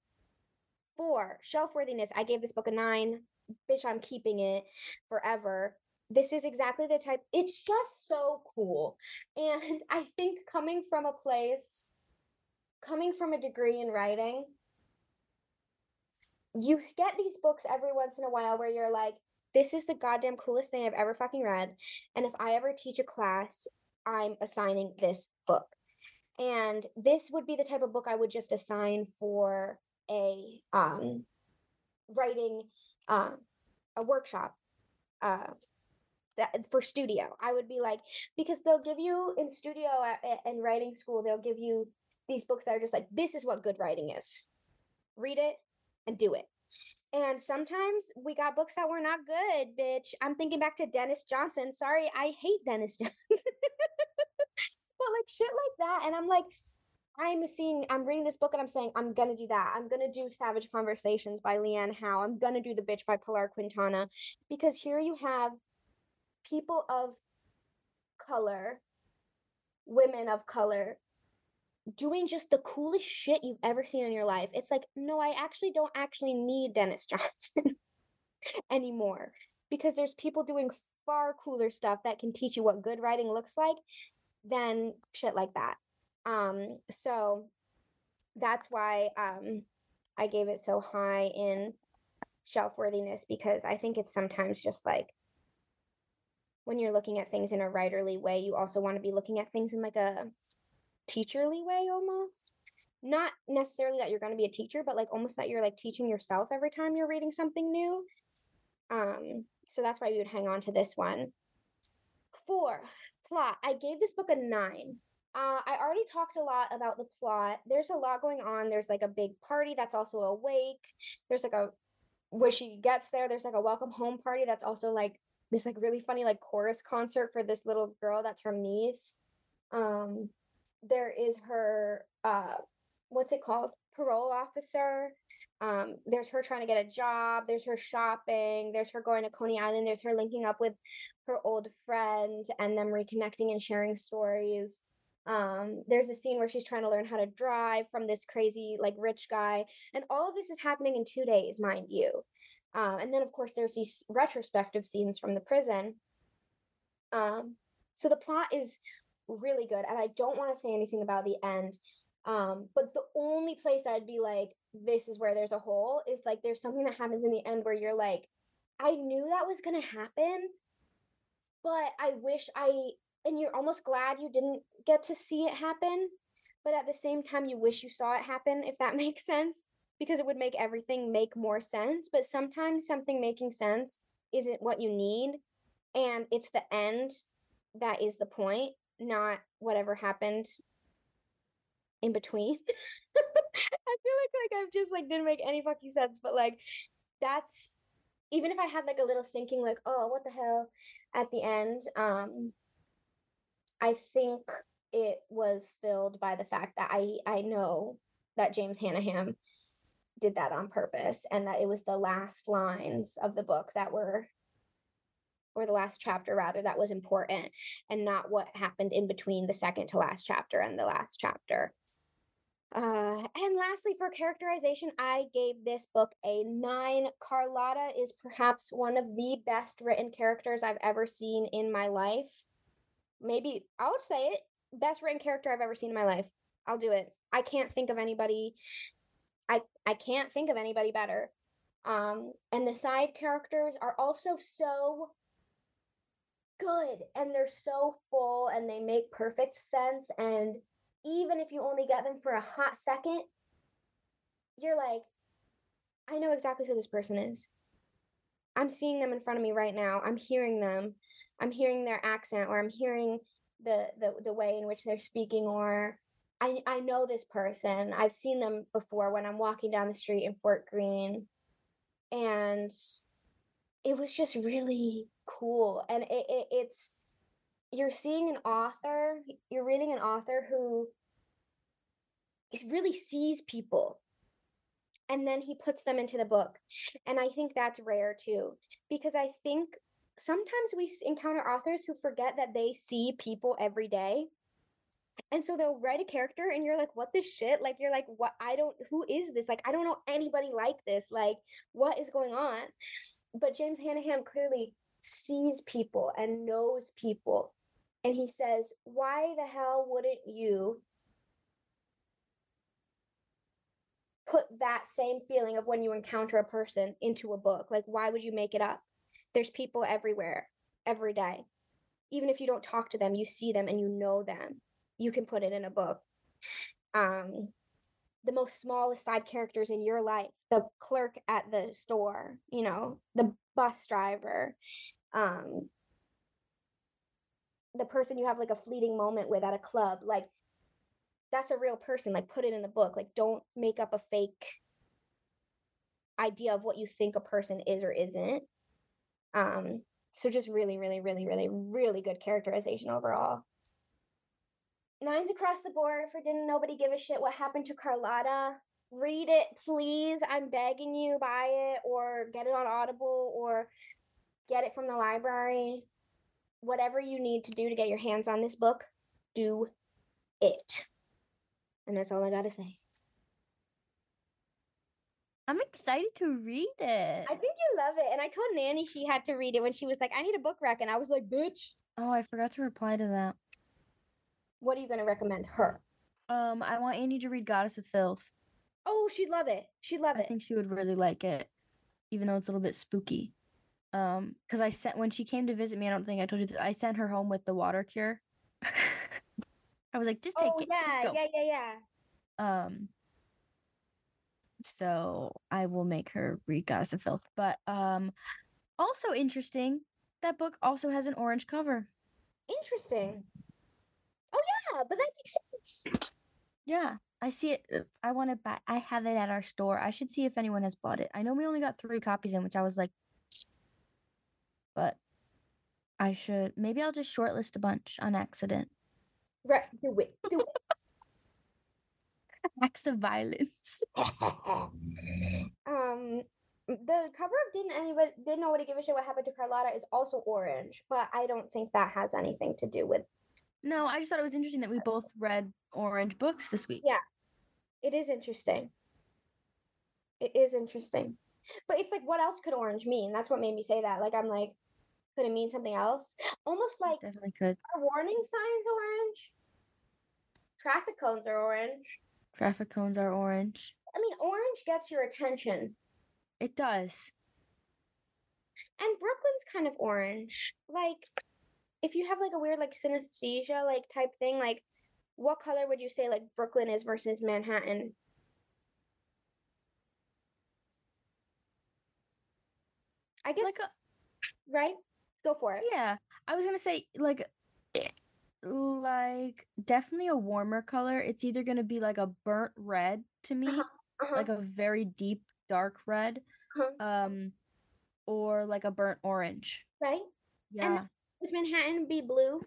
For shelf worthiness, I gave this book a nine. Bitch, I'm keeping it forever. This is exactly the type it's just so cool. And i think coming from a place coming from a degree in writing you get these books every once in a while where you're like this is the goddamn coolest thing i've ever fucking read and if i ever teach a class i'm assigning this book. And this would be the type of book i would just assign for a um writing um a workshop uh that for studio. I would be like because they'll give you in studio and writing school they'll give you these books that are just like this is what good writing is. Read it and do it. And sometimes we got books that were not good bitch. I'm thinking back to Denis johnson. Sorry i hate Denis johnson. But like shit like that. And i'm like I'm seeing, I'm reading this book and I'm saying, I'm gonna do that. I'm gonna do Savage Conversations by LeAnne Howe. I'm gonna do The Bitch by Pilar Quintana. Because here you have people of color, women of color, doing just the coolest shit you've ever seen in your life. It's like, no, I actually don't actually need Denis Johnson anymore because there's people doing far cooler stuff that can teach you what good writing looks like than shit like that. Um, so that's why um, I gave it so high in shelf worthiness because I think it's sometimes just like when you're looking at things in a writerly way, you also want to be looking at things in like a teacherly way almost. Not necessarily that you're going to be a teacher, but like almost that you're like teaching yourself every time you're reading something new. Um, so that's why we would hang on to this one. Four, plot. I gave this book a nine. Uh, I already talked a lot about the plot. There's a lot going on. There's like a big party that's also awake. There's like a where she gets there. There's like a welcome home party that's also like this like really funny like chorus concert for this little girl that's her niece. Um, there is her uh, what's it called? Parole officer. Um, there's her trying to get a job. There's her shopping. There's her going to Coney Island. There's her linking up with her old friend and them reconnecting and sharing stories. Um, there's a scene where she's trying to learn how to drive from this crazy like rich guy, and all of this is happening in two days, mind you. Um, and then of course there's these retrospective scenes from the prison. Um, so the plot is really good, and I don't want to say anything about the end. Um, but the only place I'd be like, this is where there's a hole is like there's something that happens in the end where you're like, I knew that was gonna happen, but I wish I and you're almost glad you didn't get to see it happen, but at the same time you wish you saw it happen, if that makes sense, because it would make everything make more sense. But sometimes something making sense isn't what you need, and it's the end that is the point, not whatever happened in between. I feel like like I've just like didn't make any fucking sense, but like that's even if I had like a little thinking like, oh, what the hell at the end, um I think it was filled by the fact that I I know that James Hannaham did that on purpose and that it was the last lines of the book that were or the last chapter rather that was important and not what happened in between the second to last chapter and the last chapter uh, and lastly, for characterization, I gave this book a nine. Carlotta is perhaps one of the best written characters I've ever seen in my life. Maybe I'll say it best written character I've ever seen in my life. I'll do it. I can't think of anybody. I I can't think of anybody better. Um, and the side characters are also so good and they're so full and they make perfect sense and even if you only get them for a hot second, you're like, I know exactly who this person is. I'm seeing them in front of me right now. I'm hearing them. I'm hearing their accent or I'm hearing the the, the way in which they're speaking or I, I know this person. I've seen them before when I'm walking down the street in Fort Greene. And it was just really cool. And it, it it's you're seeing an author, you're reading an author who really sees people and then he puts them into the book. And I think that's rare too, because I think sometimes we encounter authors who forget that they see people every day. And so they'll write a character and you're like, what the shit? Like, you're like, what? I don't, who is this? Like, I don't know anybody like this. Like, what is going on? But James Hannaham clearly sees people and knows people and he says, Why the hell wouldn't you put that same feeling of when you encounter a person into a book? Like, why would you make it up? There's people everywhere, every day. Even if you don't talk to them, you see them and you know them. You can put it in a book. Um, the most smallest side characters in your life the clerk at the store you know the bus driver um the person you have like a fleeting moment with at a club like that's a real person like put it in the book like don't make up a fake idea of what you think a person is or isn't um so just really really really really really good characterization overall nines across the board for didn't nobody give a shit what happened to carlotta read it please i'm begging you buy it or get it on audible or get it from the library whatever you need to do to get your hands on this book, do it. And that's all I got to say. I'm excited to read it. I think you love it. And I told Nanny she had to read it when she was like, I need a book rec. And I was like, bitch. Oh, I forgot to reply to that. What are you going to recommend her? Um, I want Annie to read Goddess of Filth. Oh, she'd love it. She'd love I it. I think she would really like it, even though it's a little bit spooky. Um, because I sent when she came to visit me, I don't think I told you that I sent her home with the water cure. I was like, just take oh, it. yeah, just go. yeah, yeah, yeah. Um, so I will make her read Goddess of Filth. But um, also interesting, that book also has an orange cover. Interesting. Oh yeah, but that makes sense. Yeah, I see it. uh, I want to buy. I have it at our store. I should see if anyone has bought it. I know we only got three copies in, which I was like, but I should. Maybe I'll just shortlist a bunch on accident. Right, do it. Do it. Acts of violence. um the cover of didn't anybody didn't nobody give a shit what happened to Carlotta is also orange, but I don't think that has anything to do with No, I just thought it was interesting that we both read orange books this week. Yeah. it is interesting. It is interesting. But it's like, what else could orange mean? That's what made me say that. Like, I'm like, could it mean something else? Almost like Definitely could. are warning signs orange? Traffic cones are orange. Traffic cones are orange. I mean, orange gets your attention. It does. And Brooklyn's kind of orange. Like, if you have like a weird like synesthesia like type thing, like what color would you say like Brooklyn is versus Manhattan? I guess Like a, right? Go for it. yeah, I was gonna say like, like definitely a warmer color. It's either gonna be like a burnt red to me, Uh-huh. like a very deep dark red, Uh-huh. um, or like a burnt orange. right? Yeah. Would Manhattan be blue?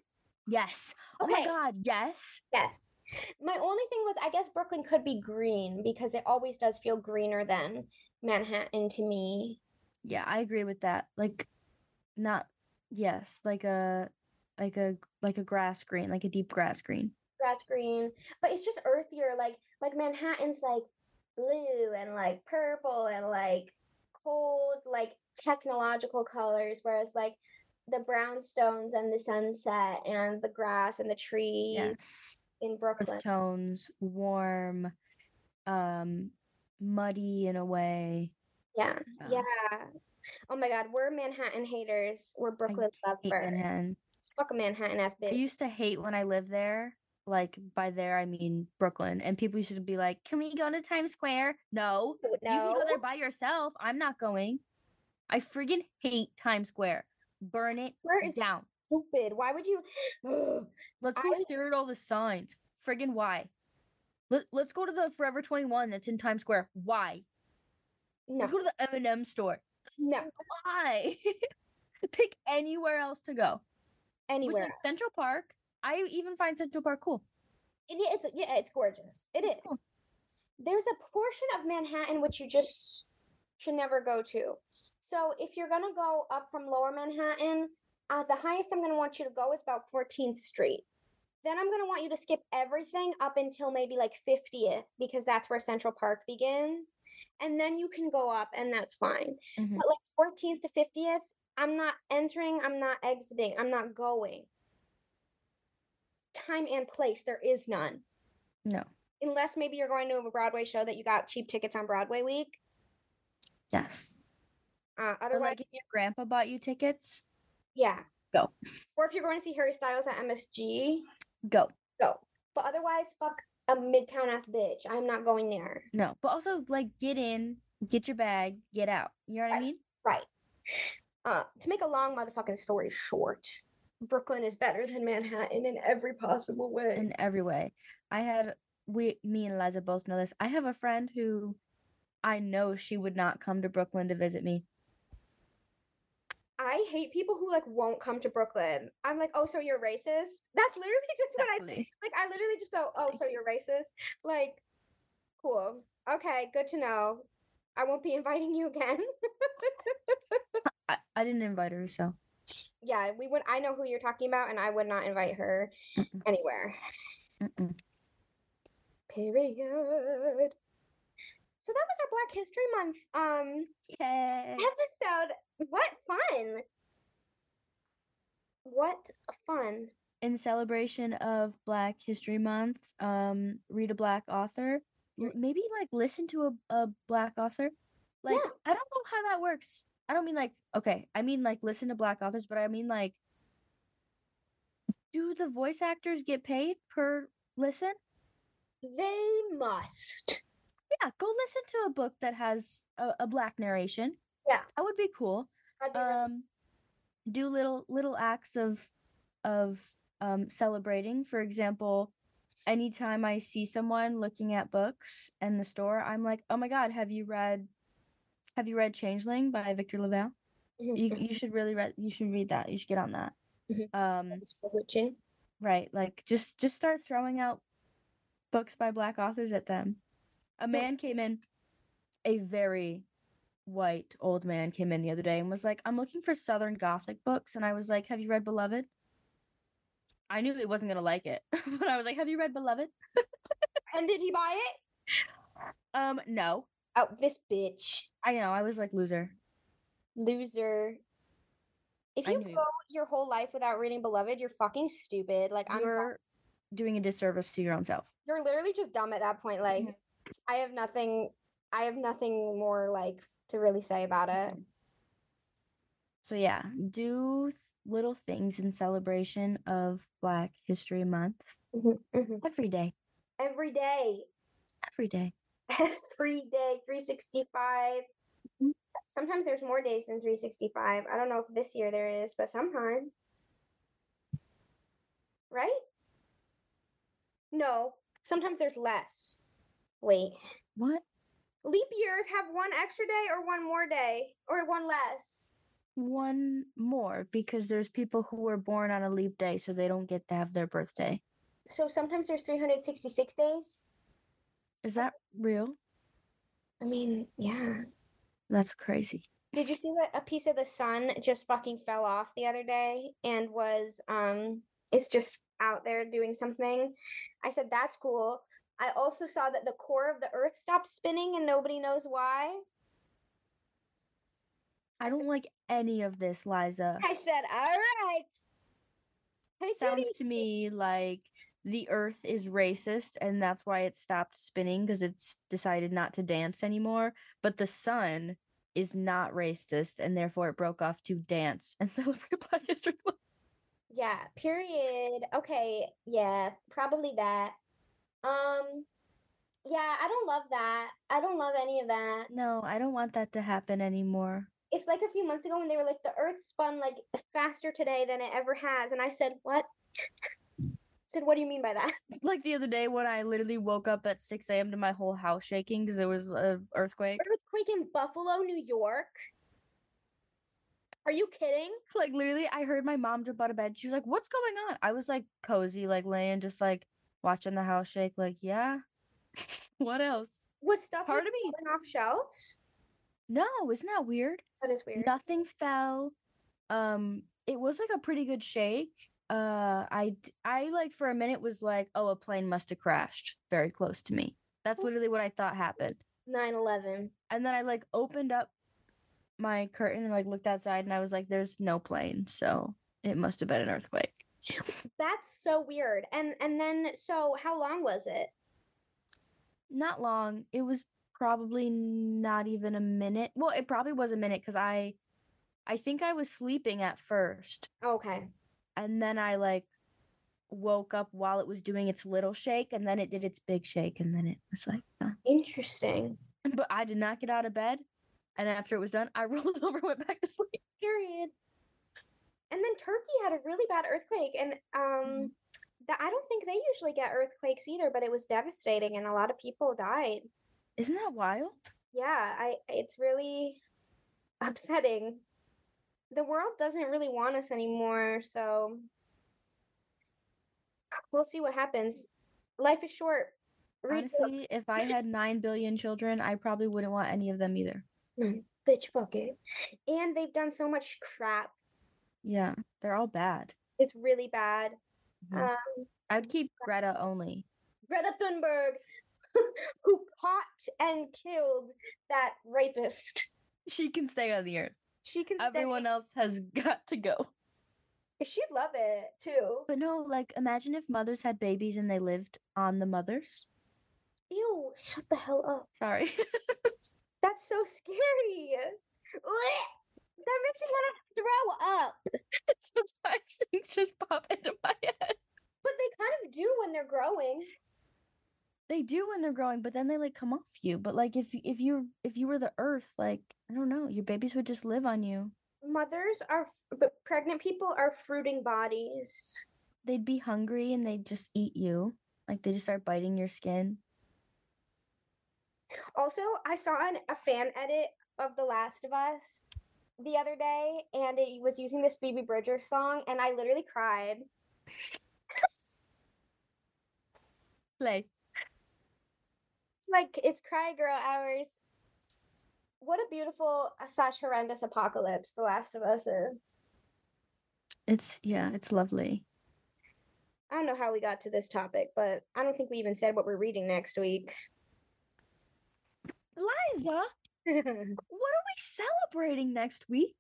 yes. Oh my Okay. god. Yes. Yes. My only thing was I guess Brooklyn could be green because it always does feel greener than Manhattan to me. Yeah, I agree with that. Like, not yes, like a like a like a grass green, like a deep grass green. grass green, but it's just earthier. Like like Manhattan's like blue and like purple and like cold, like technological colors, whereas like the brownstones and the sunset and the grass and the trees Yes. in Brooklyn. tones, warm, um, muddy in a way. Yeah, Uh, yeah. Oh my God, we're Manhattan haters. We're Brooklyn lovers. Manhattan. Fuck a Manhattan ass bitch. I used to hate when I lived there. Like by there I mean Brooklyn, and people used to be like, "Can we go to Times Square?" No, no. you can go there by yourself. I'm not going. I friggin' hate Times Square. Burn it where is down. stupid? Why would you? Let's go I- stare at all the signs. Friggin' why? Let, let's go to the Forever 21 that's in Times Square. Why? no, Let's go to the M&M store. no, Why? Pick anywhere else to go. Anywhere. like Central Park. I even find Central Park cool. It, yeah, it's yeah, it's gorgeous. It is. It's cool. There's a portion of Manhattan which you just should never go to. So if you're gonna go up from Lower Manhattan, uh, the highest I'm gonna want you to go is about 14th Street. Then I'm gonna want you to skip everything up until maybe like 50th because that's where Central Park begins, and then you can go up and that's fine. Mhm. But like 14th to 50th, I'm not entering. I'm not exiting. I'm not going. Time and place, there is none No. unless maybe you're going to a Broadway show that you got cheap tickets on Broadway week. Yes. Uh, Or otherwise, like if your grandpa bought you tickets, yeah. Go. Or if you're going to see Harry Styles at MSG, go. go. But otherwise, fuck a midtown ass bitch. I'm not going there. No. But also like get in, get your bag, get out. You know what I mean? Right. Uh, to make a long motherfucking story short, Brooklyn is better than Manhattan in every possible way. In every way. I had we me and Liza both know this. I have a friend who I know she would not come to Brooklyn to visit me. I hate people who like won't come to Brooklyn. I'm like, oh, so you're racist? That's literally just what I. Like I literally just go, oh, so you're racist? Like, cool. Okay, good to know. I won't be inviting you again. I, I didn't invite her, so yeah, we would. I know who you're talking about, and I would not invite her Mm-mm. anywhere. Mm-mm. Period. So that was our Black History Month um Yay. episode. What fun! What fun! in celebration of Black History Month, um, read a black author. Maybe like listen to a, a black author. Like Yeah. I don't know how that works. I don't mean like okay, I mean like listen to black authors, but I mean like do the voice actors get paid per listen? They must. Yeah, go listen to a book that has a, a black narration. Yeah. That would be cool. Be um do little little acts of of um celebrating for example anytime i see someone looking at books in the store i'm like oh my god have you read have you read changeling by victor LaValle Mhm, you, mhm. you should really read you should read that you should get on that Mhm. um It's bewitching. right like just just start throwing out books by black authors at them a man came in a very white old man came in the other day and was like i'm looking for southern gothic books and i was like have you read beloved i knew he wasn't going to like it but i was like have you read beloved And did he buy it? um no Oh, this bitch. I know. I was like loser. Loser. If I you knew go your whole life without reading Beloved, you're fucking stupid. Like I'm sorry. You're doing a disservice to your own self. You're literally just dumb at that point. Like Mhm. I have nothing I have nothing more like to really say about it. So yeah, do little things in celebration of Black History Month Mhm, mhm. every day. Every day. Every day. Every day, 365. Mhm. Sometimes there's more days than 365. I don't know if this year there is, but sometime. Right? No, sometimes there's less. Wait. What? Leap years have one extra day or one more day or one less. One more because there's people who were born on a leap day, so they don't get to have their birthday. So sometimes there's 366 days. Is that real? I mean, yeah. That's crazy. Did you see that a piece of the sun just fucking fell off the other day and was um it's just out there doing something? I said that's cool. I also saw that the core of the earth stopped spinning and nobody knows why. I don't like any of this, Liza. I said, "All right." Hey, Sounds to me like the earth is racist and that's why it stopped spinning because it's decided not to dance anymore. But the sun is not racist and therefore it broke off to dance and celebrate Black History Month. Yeah, period. Okay, yeah, probably that. Um yeah, I don't love that. I don't love any of that. No, I don't want that to happen anymore. it's like a few months ago when they were like the earth spun like faster today than it ever has and i said what said what do you mean by that Like the other day when I literally woke up at 6 a.m. to my whole house shaking because there was a earthquake. earthquake in buffalo new york are you kidding Like literally, I heard my mom jump out of bed. She was like, "What's going on?" I was like cozy, like laying, just like watching the house shake. Like, yeah. what else? was stuff Part like, of me- off shelves No, isn't that weird? that is weird Nothing fell. Um, it was like a pretty good shake. Uh, i i like for a minute was like, oh, a plane must have crashed very close to me. That's literally what I thought happened. 9-11 And then I like opened up my curtain and like looked outside, and I was like, there's no plane, so it must have been an earthquake. that's so weird and and then so how long was it Not long. It was probably not even a minute. Well, it probably was a minute because I, I think I was sleeping at first. okay and then I like woke up while it was doing its little shake, and then it did its big shake, and then it was like, interesting but I did not get out of bed. And after it was done, I rolled over, went back to sleep. period and then turkey had a really bad earthquake and um that i don't think they usually get earthquakes either but it was devastating and a lot of people died Isn't that wild? yeah i it's really upsetting the world doesn't really want us anymore so we'll see what happens life is short Read books. Honestly, if I had nine billion children, I probably wouldn't want any of them either. No, bitch fuck it and they've done so much crap Yeah, they're all bad. it's really bad Mhm. um I'd keep Greta only. greta thunberg who caught and killed that rapist She can stay on the earth. She can Everyone stay. else has got to go. she'd love it too But no, like imagine if mothers had babies and they lived on the mothers. ew shut the hell up Sorry. That's so scary. That makes me want to throw up. Sometimes things just pop into my head. But they kind of do when they're growing. They do when they're growing, but then they like come off you. But like if if you if you were the earth, like I don't know, your babies would just live on you. Mothers are, but pregnant people are fruiting bodies. They'd be hungry and they'd just eat you. Like they just start biting your skin. Also, I saw an, a fan edit of The Last of Us the other day, and it was using this Phoebe Bridgers song, and I literally cried. Play. Like it's cry girl hours. What a beautiful uh, slash horrendous apocalypse The Last of Us is. It's yeah, it's lovely. I don't know how we got to this topic, but I don't think we even said what we're reading next week. Liza, What are we celebrating next week?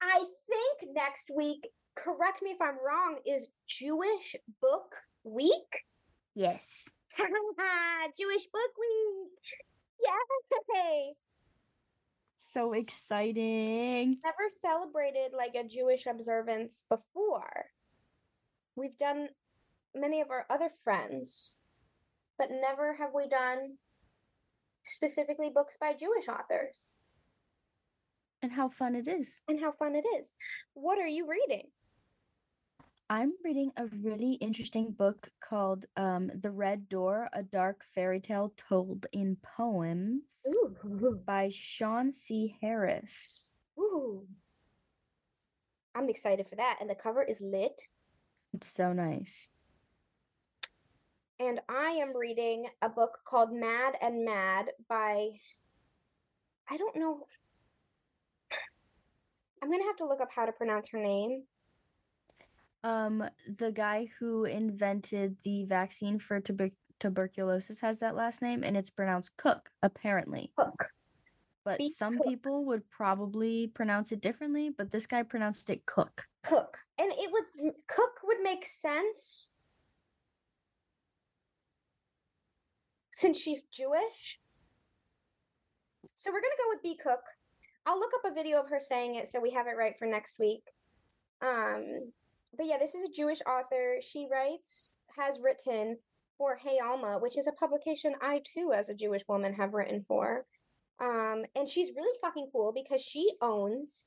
I think next week, correct me if I'm wrong, is Jewish Book Week. Yes. Jewish Book Week. Yay! So exciting. Never celebrated like a Jewish observance before. We've done many of our other friends, but never have we done specifically books by Jewish authors. And how fun it is. And how fun it is. What are you reading? I'm reading a really interesting book called um, The Red Door, a dark fairy tale told in poems Ooh. by Sean C. Harris. Ooh. I'm excited for that. And the cover is lit. It's so nice. And I am reading a book called Mad and Bad by, I don't know. I'm going to have to look up how to pronounce her name. Um, the guy who invented the vaccine for tuber- tuberculosis has that last name, and it's pronounced Cook, apparently. Cook. But B. some Cook. people would probably pronounce it differently, but this guy pronounced it Cook. Cook. And it would, Cook would make sense since she's Jewish. So we're going to go with Bea Koch. I'll look up a video of her saying it so we have it right for next week. Um, but yeah, this is a Jewish author. She writes, has written for Hey Alma, which is a publication I too, as a Jewish woman, have written for. Um, and she's really fucking cool because she owns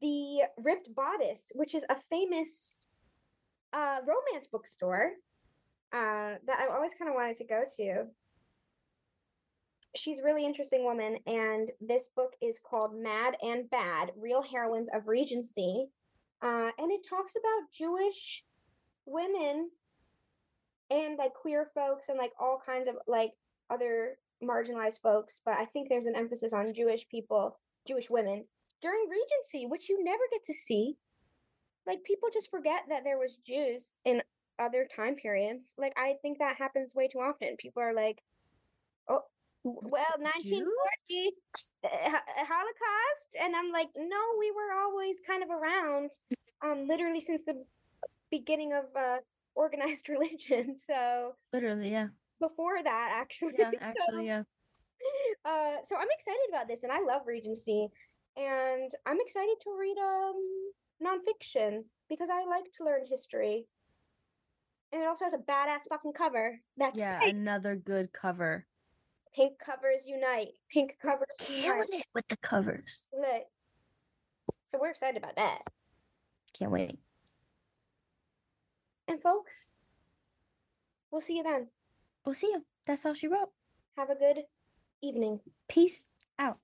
the Ripped Bodice, which is a famous uh, romance bookstore uh, that I always kind of wanted to go to. She's a really interesting woman, and this book is called Mad and Bad Real Heroines of Regency. Uh, and it talks about Jewish women and like queer folks and like all kinds of like other marginalized folks. But I think there's an emphasis on Jewish people, Jewish women during Regency, which you never get to see. Like people just forget that there was Jews in other time periods. Like I think that happens way too often. People are like, "Oh, w- well, 1940 uh, Holocaust," and I'm like, "No, we were always kind of around, um, literally since the beginning of uh, organized religion. So Literally, yeah. before that, actually, Yeah, So- actually, yeah. uh, so I'm excited about this, and I love Regency, and I'm excited to read um nonfiction because I like to learn history, and it also has a badass fucking cover. That's Yeah, pink. another good cover. Pink covers unite. Pink covers killing unite. it with the covers. So we're excited about that. Can't wait. And folks, we'll see you then. We'll see you. That's all she wrote. Have a good evening. Peace out.